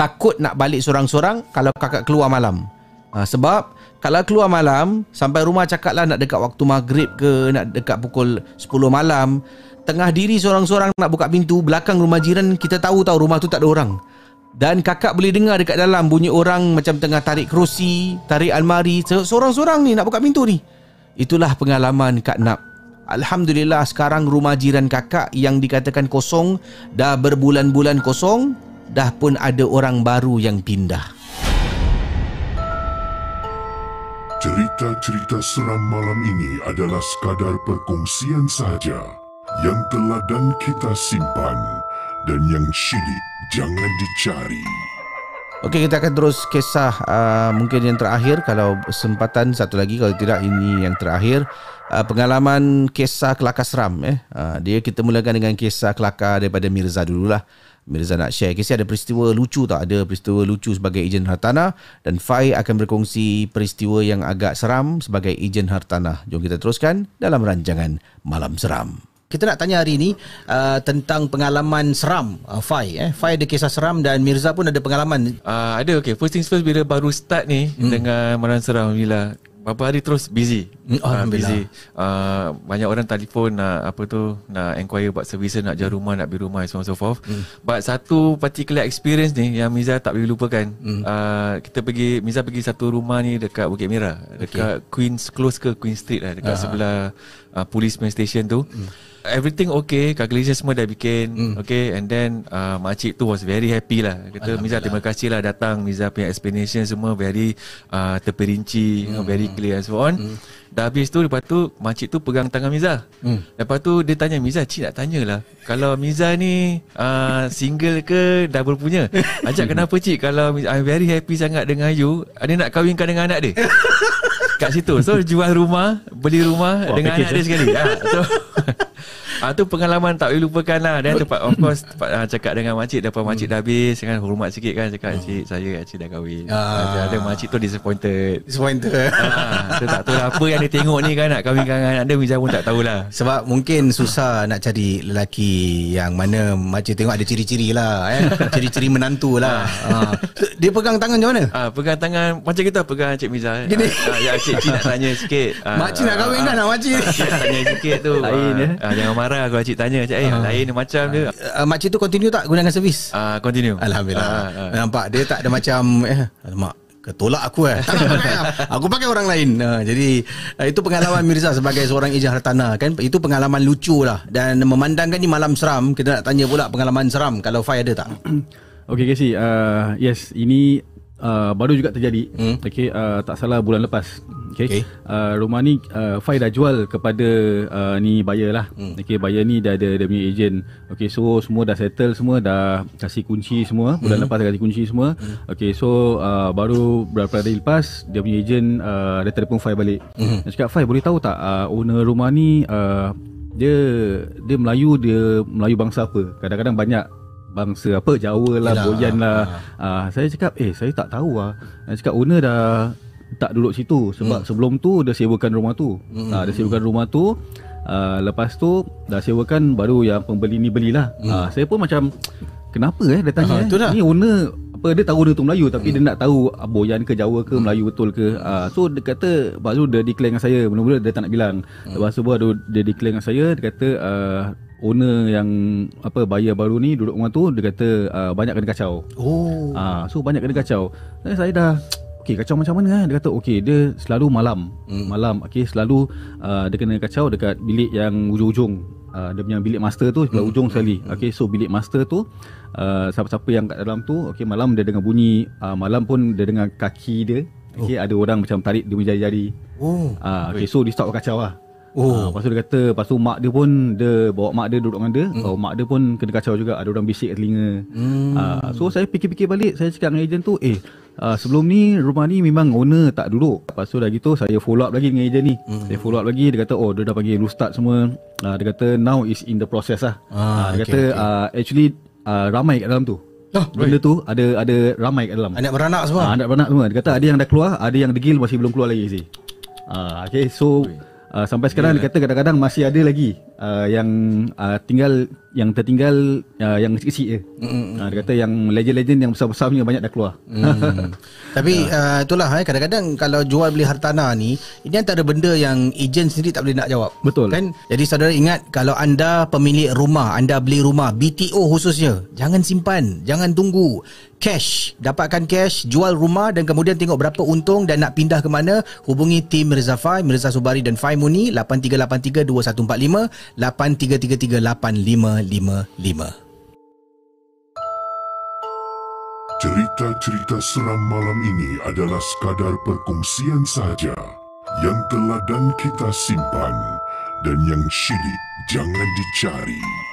Takut nak balik sorang-sorang Kalau kakak keluar malam uh, Sebab Kalau keluar malam Sampai rumah cakap lah Nak dekat waktu maghrib ke Nak dekat pukul 10 malam Tengah diri seorang-seorang Nak buka pintu Belakang rumah jiran Kita tahu tahu rumah tu tak ada orang dan kakak boleh dengar dekat dalam bunyi orang macam tengah tarik kerusi, tarik almari, seorang-seorang ni nak buka pintu ni. Itulah pengalaman Kak Nap. Alhamdulillah sekarang rumah jiran kakak yang dikatakan kosong dah berbulan-bulan kosong, dah pun ada orang baru yang pindah. Cerita-cerita seram malam ini adalah sekadar perkongsian sahaja yang telah dan kita simpan dan yang syilid jangan dicari. Okey, kita akan terus kisah uh, mungkin yang terakhir kalau sempatan satu lagi kalau tidak ini yang terakhir uh, pengalaman kisah kelakar seram eh. Uh, dia kita mulakan dengan kisah kelakar daripada Mirza dululah. Mirza nak share kisah ada peristiwa lucu tak? Ada peristiwa lucu sebagai ejen hartanah dan Fai akan berkongsi peristiwa yang agak seram sebagai ejen hartanah. Jom kita teruskan dalam rancangan Malam Seram. Kita nak tanya hari ini uh, tentang pengalaman seram uh, Fai eh. Fai ada kisah seram dan Mirza pun ada pengalaman. Uh, ada okey. First things first bila baru start ni hmm. dengan malam seram bila Beberapa hari terus busy. Hmm, uh, busy. Uh, banyak orang telefon nak apa tu nak inquire buat services nak jual rumah nak beli rumah so on so forth. Hmm. But satu particular experience ni yang Miza tak boleh lupakan. Hmm. Uh, kita pergi Miza pergi satu rumah ni dekat Bukit Merah, dekat okay. Queens Close ke Queen Street lah dekat uh-huh. sebelah uh, police station tu. Hmm everything okay calculation semua dah bikin mm. okay? And then uh, makcik tu was very happy lah. Kata Miza terima kasih lah datang. Miza punya explanation semua very uh, terperinci mm. very clear and so on. Mm. dah habis tu lepas tu makcik tu pegang tangan Miza. Mm. lepas tu dia tanya Miza cik nak tanya lah kalau Miza ni uh, single ke dah berpunya ajak kenapa cik? Kalau I'm very happy sangat dengan you dia nak kahwinkan dengan anak dia kat situ so jual rumah beli rumah Wah, dengan anak dia eh. sekali ha, so Ah tu pengalaman tak boleh lupakan lah Dan tempat of course tempat, ah, Cakap dengan makcik Lepas makcik dah habis kan Hormat sikit kan Cakap cik saya cik dah kahwin ah. Ada makcik tu disappointed Disappointed ah, So tak tahu lah Apa yang dia tengok ni kan Nak kahwinkan dengan anak dia Miza pun tak tahulah Sebab mungkin susah nak cari lelaki yang mana makcik tengok ada ciri-ciri lah eh. Ciri-ciri menantu lah. ha. Dia pegang tangan macam mana? Ah, pegang tangan macam kita pegang Cik Miza. Gini. Ah, ya cik cik nak tanya sikit. Ah, Makcik nak kahwin kan, nak makcik? Cik nak tanya sikit tu. Lain, ah, ya. ah, jangan marah kalau cik tanya cik. Eh, Ah. lain ni macam dia. Uh, makcik tu continue tak gunakan servis? Ah, continue. Alhamdulillah. Ah, ah. Nampak dia tak ada macam eh alamak ketolak aku eh. Tak nak pakai. aku pakai orang lain. Uh, jadi uh, itu pengalaman Mirza sebagai seorang ejen hartanah kan. Itu pengalaman lucu lah dan memandangkan ni malam seram kita nak tanya pula pengalaman seram kalau Fai ada tak? Okay Casey, uh, yes ini uh, baru juga terjadi. Hmm. Okay, uh, tak salah bulan lepas. Okay, Okay. Uh, rumah ni uh, Fai dah jual kepada uh, ni buyer lah. Hmm. Okay, buyer ni dah ada dia punya agent. Okay, so semua dah settle semua, dah kasih kunci semua. Bulan Hmm. lepas dah kasih kunci semua. Okay, so uh, baru beberapa hari lepas dia punya agent uh, dia telefon Fai balik. Hmm. Dia cakap Fai boleh tahu tak uh, owner rumah ni uh, dia dia Melayu dia Melayu bangsa apa? Kadang-kadang banyak bangsa apa Jawa lah, Yelah, Boyan lah. Ah, saya cakap eh saya tak tahu lah. Saya cakap owner dah tak duduk situ sebab hmm. sebelum tu dia sewakan rumah tu. Hmm. Ah, dia sewakan rumah tu. Ah, lepas tu dah sewakan baru yang pembeli ni belilah. Hmm. Ah, saya pun macam kenapa eh dia tanya Ah, eh? Ni owner apa dia tahu dia tu Melayu tapi hmm. dia nak tahu ah, Boyan ke Jawa ke Melayu betul ke. Ah, so dia kata lepas tu dia declare dengan saya mula-mula dia tak nak bilang. Hmm. Lepas tu baru dia declare dengan saya dia kata ah, owner yang apa bayar baru ni duduk rumah tu dia kata uh, banyak kena kacau. Oh. Ah, so banyak kena kacau. Dan saya dah Okey kacau macam mana eh? Dia kata okey dia selalu malam. Hmm. Malam okey selalu uh, dia kena kacau dekat bilik yang ujung-ujung. Uh, dia punya bilik master tu sebelah hmm. ujung sekali. Okey so bilik master tu uh, siapa-siapa yang kat dalam tu okey malam dia dengar bunyi uh, malam pun dia dengar kaki dia. Okey oh. ada orang macam tarik dia punya jari-jari. Oh. Ah okey so dia stop kacau lah. Oh. Ah, lepas tu dia kata Lepas tu mak dia pun Dia bawa mak dia duduk dengan dia hmm. oh, Mak dia pun kena kacau juga Ada orang bisik kat telinga Hmm. ah, So saya fikir-fikir balik Saya cakap dengan ejen tu Eh uh, sebelum ni Rumah ni memang owner tak duduk Lepas tu dah gitu Saya follow up lagi dengan ejen ni hmm. Saya follow up lagi Dia kata oh dia dah panggil restart semua ah, Dia kata now is in the process lah Ah, ah, Dia okay, kata okay. ah, Actually uh, ramai kat dalam tu Oh, Benda tu ada ada ramai kat dalam Anak beranak semua. Ah, anak beranak semua. Dia kata ada yang dah keluar, ada yang degil masih belum keluar lagi sih. Ah, okay, so uh, sampai sekarang dia kata kadang-kadang masih ada lagi uh, yang uh, tinggal yang tertinggal uh, yang kecil-kecil je. Mm, uh, dia kata yang legend-legend yang besar-besar punya banyak dah keluar. Hmm. Tapi uh, itulah eh, kadang-kadang kalau jual beli hartanah ni ini antara benda yang ejen sendiri tak boleh nak jawab. Betul. Kan? Jadi saudara ingat kalau anda pemilik rumah, anda beli rumah BTO khususnya, jangan simpan, jangan tunggu. Cash, dapatkan cash, jual rumah dan kemudian tengok berapa untung dan nak pindah ke mana, hubungi tim Mirza Fai, Mirza Subari dan Fai Muni 8383 2145 8333 8555. Cerita-cerita seram malam ini adalah sekadar perkongsian sahaja yang telah dan kita simpan dan yang syilid jangan dicari.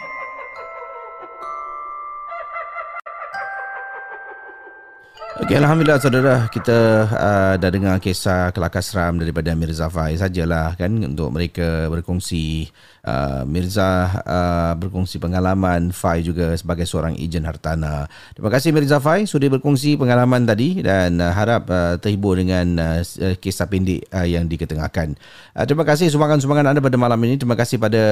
Okey, Alhamdulillah saudara kita uh, dah dengar kisah kelakar seram daripada Mirza Fai sajalah kan untuk mereka berkongsi uh, Mirza uh, berkongsi pengalaman Fai juga sebagai seorang ejen hartanah. Terima kasih Mirza Fai sudah berkongsi pengalaman tadi dan uh, harap uh, terhibur dengan uh, kisah pendek uh, yang diketengahkan. Uh, terima kasih sumbangan-sumbangan anda pada malam ini. Terima kasih pada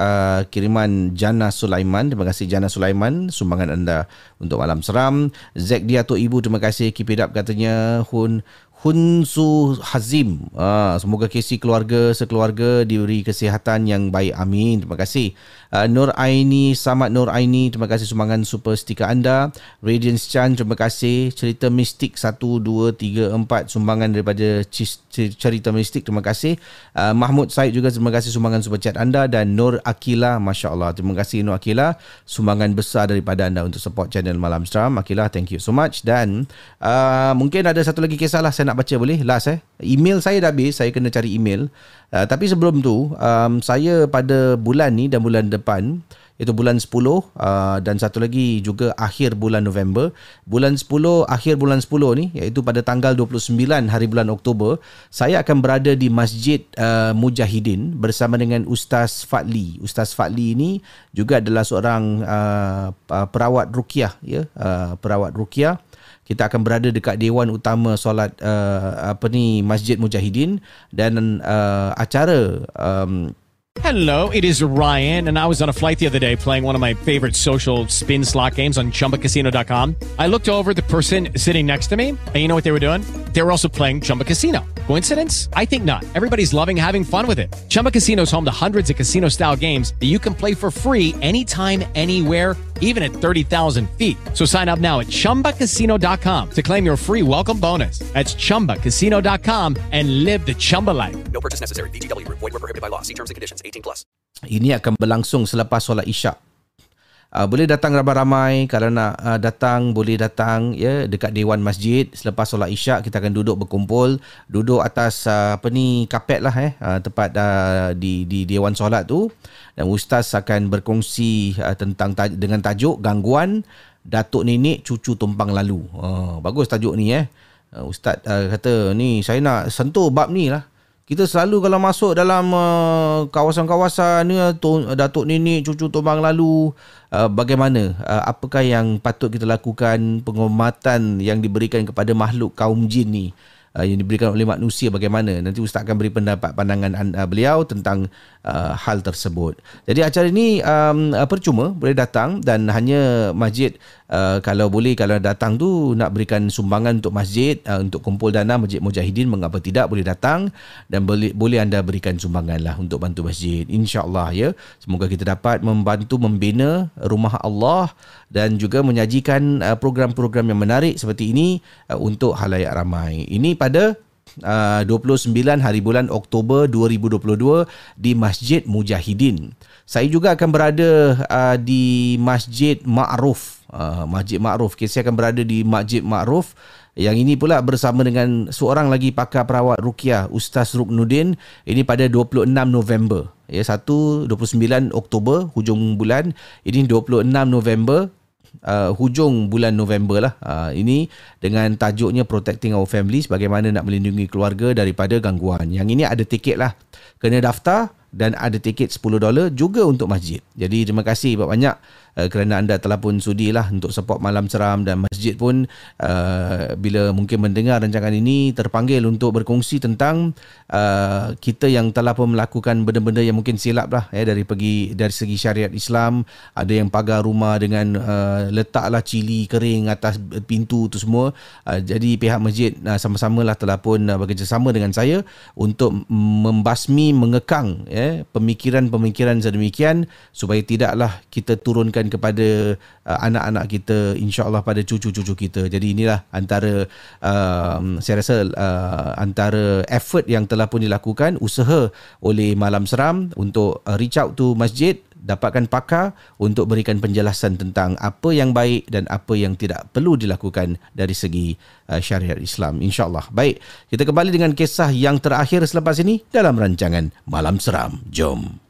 uh, kiriman Jana Sulaiman. Terima kasih Jana Sulaiman sumbangan anda untuk malam seram. Zack Diato Ibu terima kasih keep it up katanya. Hun Hunsu Hazim. Uh, semoga Casey keluarga sekeluarga diberi kesihatan yang baik. Amin. Terima kasih. Uh, Nur Aini, Samad Nur Aini, terima kasih sumbangan super stiker anda. Radiance Chan, terima kasih. Cerita Mistik 1, 2, 3, 4, sumbangan daripada Cerita Mistik, terima kasih. Uh, Mahmud Said juga terima kasih sumbangan super chat anda. Dan Nur Akila, Masya Allah. Terima kasih Nur Akila, sumbangan besar daripada anda untuk support channel Malam Seram. Akila, thank you so much. Dan uh, mungkin ada satu lagi kisah lah saya nak baca boleh? Last eh. Email saya dah habis saya kena cari email. Uh, tapi sebelum tu um, saya pada bulan ni dan bulan depan itu bulan 10 uh, dan satu lagi juga akhir bulan November. Bulan 10 akhir bulan 10 ni iaitu pada tanggal 29 hari bulan Oktober, saya akan berada di Masjid uh, Mujahidin bersama dengan Ustaz Fadli. Ustaz Fadli ini juga adalah seorang uh, perawat ruqyah ya, uh, perawat ruqyah kita akan berada dekat dewan utama solat uh, apa ni Masjid Mujahidin dan uh, acara um, Hello, it is Ryan, and I was on a flight the other day playing one of my favorite social spin slot games on chumbacasino.com. I looked over the person sitting next to me, and you know what they were doing? They were also playing Chumba Casino. Coincidence? I think not. Everybody's loving having fun with it. Chumba Casino is home to hundreds of casino style games that you can play for free anytime, anywhere, even at 30,000 feet. So sign up now at chumbacasino.com to claim your free welcome bonus. That's chumbacasino.com and live the Chumba life. No purchase necessary. VGW, void, were prohibited by law. See terms and conditions 18 plus. Ini akan berlangsung selepas solat Isyak. Uh, boleh datang ramai-ramai. Kalau nak uh, datang boleh datang ya dekat dewan masjid. Selepas solat isyak kita akan duduk berkumpul. Duduk atas uh, apa ni kapet lah eh. Uh, tempat uh, di di dewan solat tu. Dan ustaz akan berkongsi uh, tentang taj- dengan tajuk gangguan datuk nenek cucu tumpang lalu. Uh, bagus tajuk ni eh. Uh, ustaz uh, kata ni saya nak sentuh bab ni lah kita selalu kalau masuk dalam uh, kawasan-kawasan ni datuk nenek cucu tumbang lalu uh, bagaimana? Uh, apakah yang patut kita lakukan? Penghormatan yang diberikan kepada makhluk kaum jin ni uh, yang diberikan oleh manusia bagaimana? Nanti ustaz akan beri pendapat pandangan uh, beliau tentang uh, hal tersebut. Jadi acara ini um, uh, percuma boleh datang dan hanya masjid Uh, kalau boleh kalau datang tu nak berikan sumbangan untuk masjid uh, untuk kumpul dana Masjid Mujahidin mengapa tidak boleh datang dan boleh boleh anda berikan sumbangan lah untuk bantu masjid. Insyaallah ya. Semoga kita dapat membantu membina rumah Allah dan juga menyajikan uh, program-program yang menarik seperti ini uh, untuk halayak ramai. Ini pada Uh, 29 hari bulan Oktober 2022 di Masjid Mujahidin. Saya juga akan berada uh, di Masjid Ma'ruf uh, Masjid Ma'ruf. Okay, saya akan berada di Masjid Ma'ruf. Yang ini pula bersama dengan seorang lagi pakar perawat Rukia, Ustaz Ruknudin. Ini pada 26 November. Ya, 1, 29 Oktober, hujung bulan. Ini 26 November, uh, hujung bulan November lah. Uh, ini dengan tajuknya Protecting Our Families, bagaimana nak melindungi keluarga daripada gangguan. Yang ini ada tiket lah. Kena daftar dan ada tiket 10 dolar juga untuk masjid. Jadi terima kasih banyak uh, kerana anda telah pun sudilah untuk support malam seram dan masjid pun uh, bila mungkin mendengar rancangan ini terpanggil untuk berkongsi tentang uh, kita yang telah pun melakukan benda-benda yang mungkin silap lah ya dari pergi dari segi syariat Islam. Ada yang pagar rumah dengan uh, letaklah cili kering atas pintu tu semua. Uh, jadi pihak masjid uh, sama-sama lah telah pun uh, bekerjasama dengan saya untuk membasmi mengekang ya eh, pemikiran-pemikiran sedemikian supaya tidaklah kita turunkan kepada uh, anak-anak kita insyaallah pada cucu-cucu kita jadi inilah antara uh, saya rasa uh, antara effort yang telah pun dilakukan usaha oleh Malam Seram untuk uh, reach out to masjid dapatkan pakar untuk berikan penjelasan tentang apa yang baik dan apa yang tidak perlu dilakukan dari segi uh, syariat Islam insyaallah. Baik, kita kembali dengan kisah yang terakhir selepas ini dalam rancangan Malam Seram. Jom.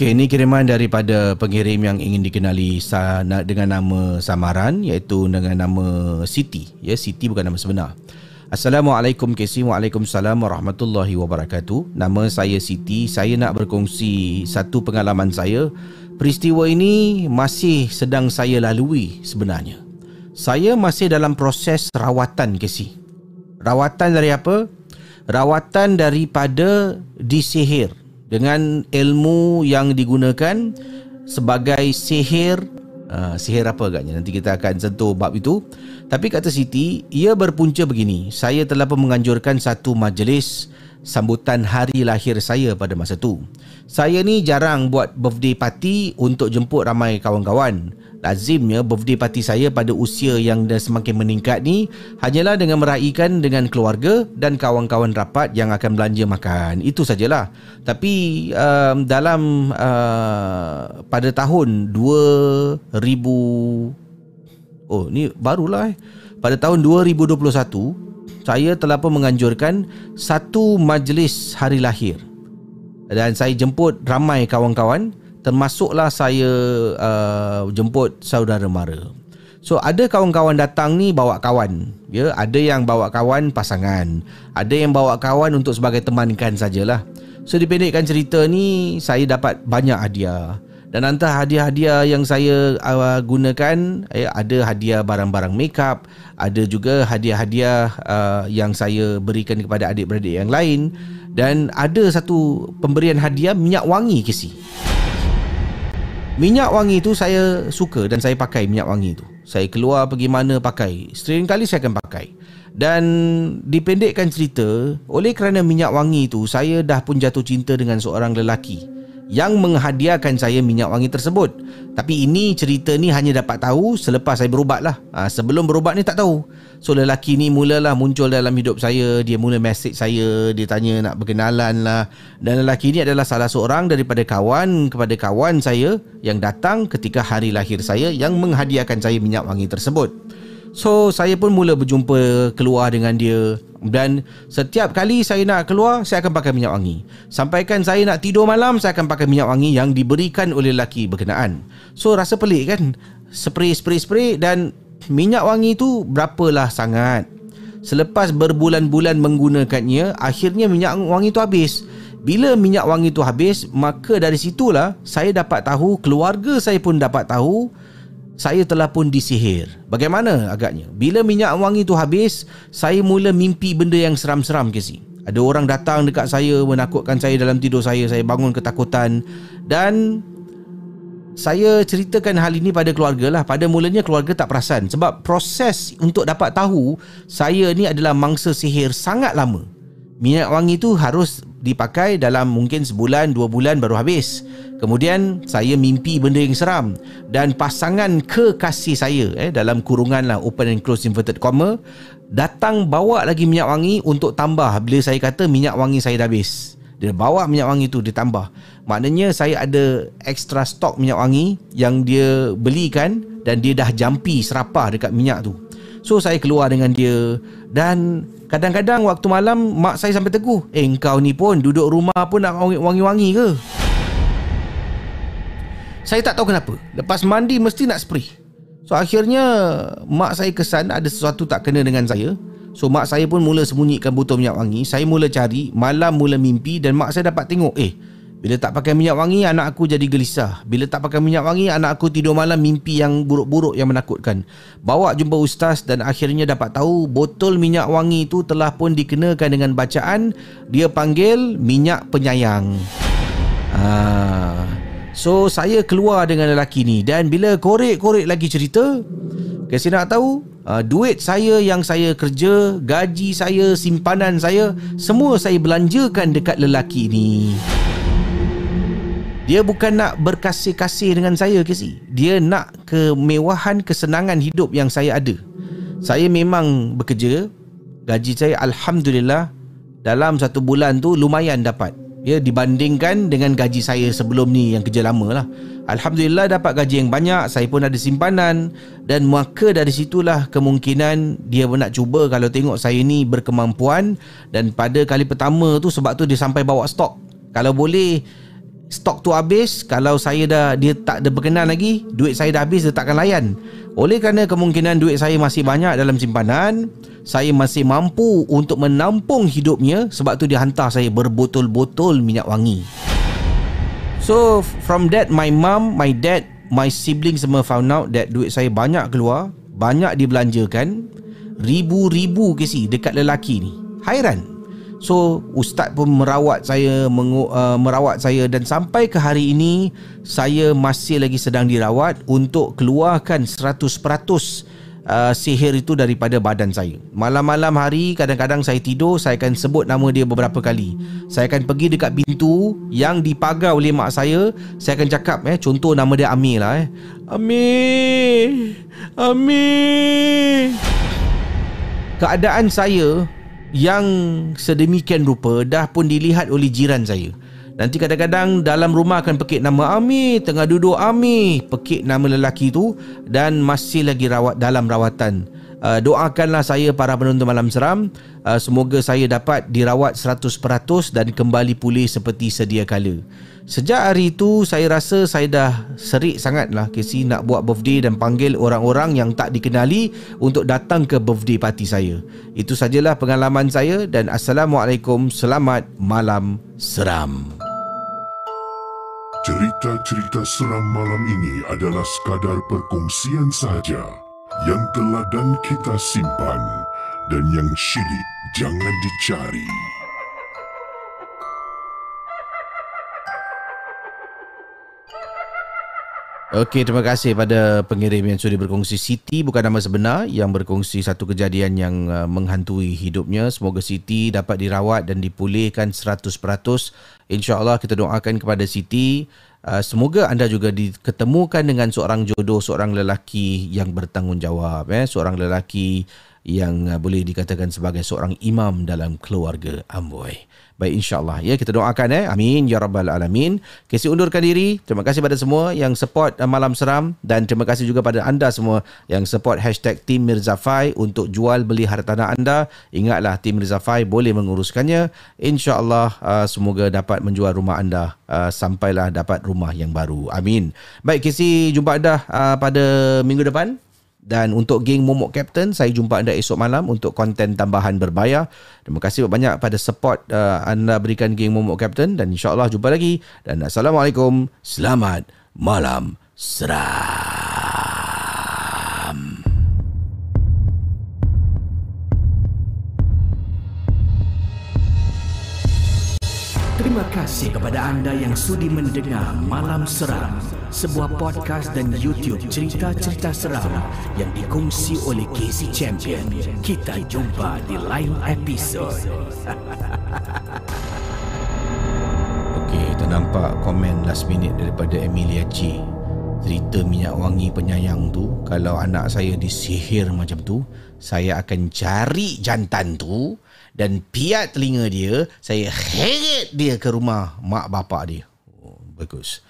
Okey, ini kiriman daripada pengirim yang ingin dikenali dengan nama samaran iaitu dengan nama Siti. Ya, Siti bukan nama sebenar. Assalamualaikum KC Waalaikumsalam warahmatullahi wabarakatuh. Nama saya Siti. Saya nak berkongsi satu pengalaman saya. Peristiwa ini masih sedang saya lalui sebenarnya. Saya masih dalam proses rawatan KC Rawatan dari apa? Rawatan daripada disihir Dengan ilmu yang digunakan sebagai sihir uh, Sihir apa agaknya? Nanti kita akan sentuh bab itu tapi kata Siti, ia berpunca begini. Saya telah pun menganjurkan satu majlis sambutan hari lahir saya pada masa tu. Saya ni jarang buat birthday party untuk jemput ramai kawan-kawan. Lazimnya birthday party saya pada usia yang dah semakin meningkat ni hanyalah dengan meraihkan dengan keluarga dan kawan-kawan rapat yang akan belanja makan. Itu sajalah. Tapi um, dalam uh, pada tahun 2000 Oh ni barulah eh Pada tahun 2021 Saya telah pun menganjurkan Satu majlis hari lahir Dan saya jemput ramai kawan-kawan Termasuklah saya uh, jemput saudara mara. So ada kawan-kawan datang ni bawa kawan ya. Ada yang bawa kawan pasangan. Ada yang bawa kawan untuk sebagai temankan sajalah. So dipendekkan cerita ni Saya dapat banyak hadiah. Dan antara hadiah-hadiah yang saya uh, gunakan eh, ada hadiah barang-barang makeup, ada juga hadiah-hadiah uh, yang saya berikan kepada adik-beradik yang lain. Dan ada satu pemberian hadiah minyak wangi kisi. Minyak wangi itu saya suka dan saya pakai minyak wangi itu. Saya keluar pergi mana pakai. Sering kali saya akan pakai. Dan dipendekkan cerita, oleh kerana minyak wangi itu saya dah pun jatuh cinta dengan seorang lelaki yang menghadiahkan saya minyak wangi tersebut. Tapi ini cerita ni hanya dapat tahu selepas saya berubat lah. Ha, sebelum berubat ni tak tahu. So lelaki ni mulalah muncul dalam hidup saya. Dia mula mesej saya. Dia tanya nak berkenalan lah. Dan lelaki ni adalah salah seorang daripada kawan kepada kawan saya yang datang ketika hari lahir saya yang menghadiahkan saya minyak wangi tersebut. So saya pun mula berjumpa keluar dengan dia dan setiap kali saya nak keluar saya akan pakai minyak wangi. Sampaikan saya nak tidur malam saya akan pakai minyak wangi yang diberikan oleh lelaki berkenaan. So rasa pelik kan? Spray spray spray dan minyak wangi tu berapalah sangat. Selepas berbulan-bulan menggunakannya akhirnya minyak wangi tu habis. Bila minyak wangi tu habis maka dari situlah saya dapat tahu keluarga saya pun dapat tahu saya telah pun disihir. Bagaimana agaknya? Bila minyak wangi tu habis, saya mula mimpi benda yang seram-seram ke si. Ada orang datang dekat saya menakutkan saya dalam tidur saya, saya bangun ketakutan dan saya ceritakan hal ini pada keluarga lah. Pada mulanya keluarga tak perasan sebab proses untuk dapat tahu saya ni adalah mangsa sihir sangat lama. Minyak wangi tu harus dipakai dalam mungkin sebulan, dua bulan baru habis. Kemudian saya mimpi benda yang seram dan pasangan kekasih saya eh dalam kurungan lah open and close inverted comma datang bawa lagi minyak wangi untuk tambah bila saya kata minyak wangi saya dah habis. Dia bawa minyak wangi tu ditambah. Maknanya saya ada extra stok minyak wangi yang dia belikan dan dia dah jampi serapah dekat minyak tu. So saya keluar dengan dia. Dan kadang-kadang waktu malam mak saya sampai teguh, "Eh kau ni pun duduk rumah pun nak wangi-wangi ke?" Saya tak tahu kenapa. Lepas mandi mesti nak spray. So akhirnya Mak saya kesan ada sesuatu tak kena dengan saya. So mak saya pun mula sembunyikan botol minyak wangi. Saya mula cari Malam mula mimpi Dan mak saya dapat tengok Eh bila tak pakai minyak wangi Anak aku jadi gelisah. Bila tak pakai minyak wangi Anak aku tidur malam Mimpi yang buruk-buruk Yang menakutkan. Bawa jumpa ustaz Dan akhirnya dapat tahu Botol minyak wangi itu Telah pun dikenakan dengan bacaan Dia panggil Minyak penyayang. Ah, So saya keluar dengan lelaki ni Dan bila korek-korek lagi cerita Kasi nak tahu uh, Duit saya yang saya kerja Gaji saya, simpanan saya Semua saya belanjakan dekat lelaki ni Dia bukan nak berkasih-kasih dengan saya Kasi Dia nak kemewahan, kesenangan hidup yang saya ada. Saya memang bekerja. Gaji saya Alhamdulillah Dalam satu bulan tu lumayan dapat. Ya dibandingkan dengan gaji saya sebelum ni yang kerja lama lah. Alhamdulillah dapat gaji yang banyak. Saya pun ada simpanan. Dan maka dari situlah kemungkinan dia pun nak cuba kalau tengok saya ni berkemampuan. Dan pada kali pertama tu sebab tu dia sampai bawa stok. Kalau boleh Stok tu habis Kalau saya dah Dia tak ada berkenan lagi Duit saya dah habis Dia takkan layan. Oleh kerana kemungkinan Duit saya masih banyak Dalam simpanan Saya masih mampu Untuk menampung hidupnya Sebab tu dia hantar saya Berbotol-botol minyak wangi. So from that My mom My dad My siblings semua found out That duit saya banyak keluar Banyak dibelanjakan Ribu-ribu kesi Dekat lelaki ni. Hairan So ustaz pun merawat saya mengu, uh, merawat saya dan sampai ke hari ini saya masih lagi sedang dirawat untuk keluarkan 100% uh, sihir itu daripada badan saya. Malam-malam hari kadang-kadang saya tidur saya akan sebut nama dia beberapa kali. Saya akan pergi dekat pintu yang dipagar oleh mak saya, saya akan cakap eh contoh nama dia Amir lah eh. Amir. Amir. Keadaan saya yang sedemikian rupa dah pun dilihat oleh jiran saya. Nanti kadang-kadang dalam rumah akan pekik nama Ami, tengah duduk Ami, pekik nama lelaki tu dan masih lagi rawat dalam rawatan. Uh, doakanlah saya para penonton malam seram uh, semoga saya dapat dirawat 100% dan kembali pulih seperti sedia kala. Sejak hari itu saya rasa saya dah serik sangatlah Casey nak buat birthday dan panggil orang-orang yang tak dikenali untuk datang ke birthday party saya. Itu sajalah pengalaman saya dan Assalamualaikum. Selamat malam seram. Cerita-cerita seram malam ini adalah sekadar perkongsian sahaja yang telah dan kita simpan dan yang syilid jangan dicari. Okey, terima kasih pada pengirim yang sudah berkongsi Siti bukan nama sebenar yang berkongsi satu kejadian yang uh, menghantui hidupnya. Semoga Siti dapat dirawat dan dipulihkan 100%. InsyaAllah kita doakan kepada Siti. Uh, semoga anda juga diketemukan dengan seorang jodoh, seorang lelaki yang bertanggungjawab. Eh? Seorang lelaki yang uh, boleh dikatakan sebagai seorang imam dalam keluarga Amboy. Baik insyaAllah ya kita doakan eh amin ya rabbal alamin. Kesi undurkan diri. Terima kasih pada semua yang support uh, malam seram dan terima kasih juga pada anda semua yang support hashtag Tim Mirzafai untuk jual beli hartanah anda. Ingatlah Tim Mirzafai boleh menguruskannya. InsyaAllah uh, semoga dapat menjual rumah anda uh, sampailah dapat rumah yang baru. Amin. Baik Kesi jumpa anda uh, pada minggu depan. Dan untuk geng Momok Captain, saya jumpa anda esok malam untuk konten tambahan berbayar. Terima kasih banyak pada support uh, anda berikan geng Momok Captain dan insyaAllah jumpa lagi. Dan Assalamualaikum. Selamat malam seram. Kasih kepada anda yang sudi mendengar Malam Seram, sebuah podcast dan YouTube cerita-cerita seram yang dikongsi oleh Casey Champion. Kita jumpa di lain episod. Okey, kita nampak komen last minute daripada Emilia G. Cerita minyak wangi penyayang tu, kalau anak saya disihir macam tu, saya akan cari jantan tu dan piat telinga dia, saya heret dia ke rumah mak bapak dia. Oh, bagus.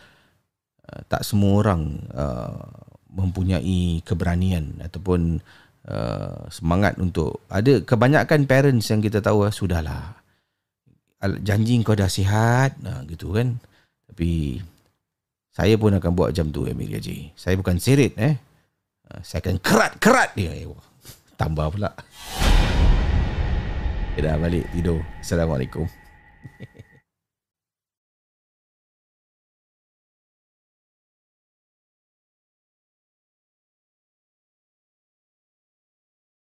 Uh, tak semua orang uh, mempunyai keberanian ataupun uh, semangat untuk ada kebanyakan parents yang kita tahu uh, sudahlah janji kau dah sihat nah, gitu kan tapi saya pun akan buat jam tu Emilia J. Saya bukan sirit eh. Saya akan kerat-kerat dia. Tambah pula. Dah balik tidur. Assalamualaikum.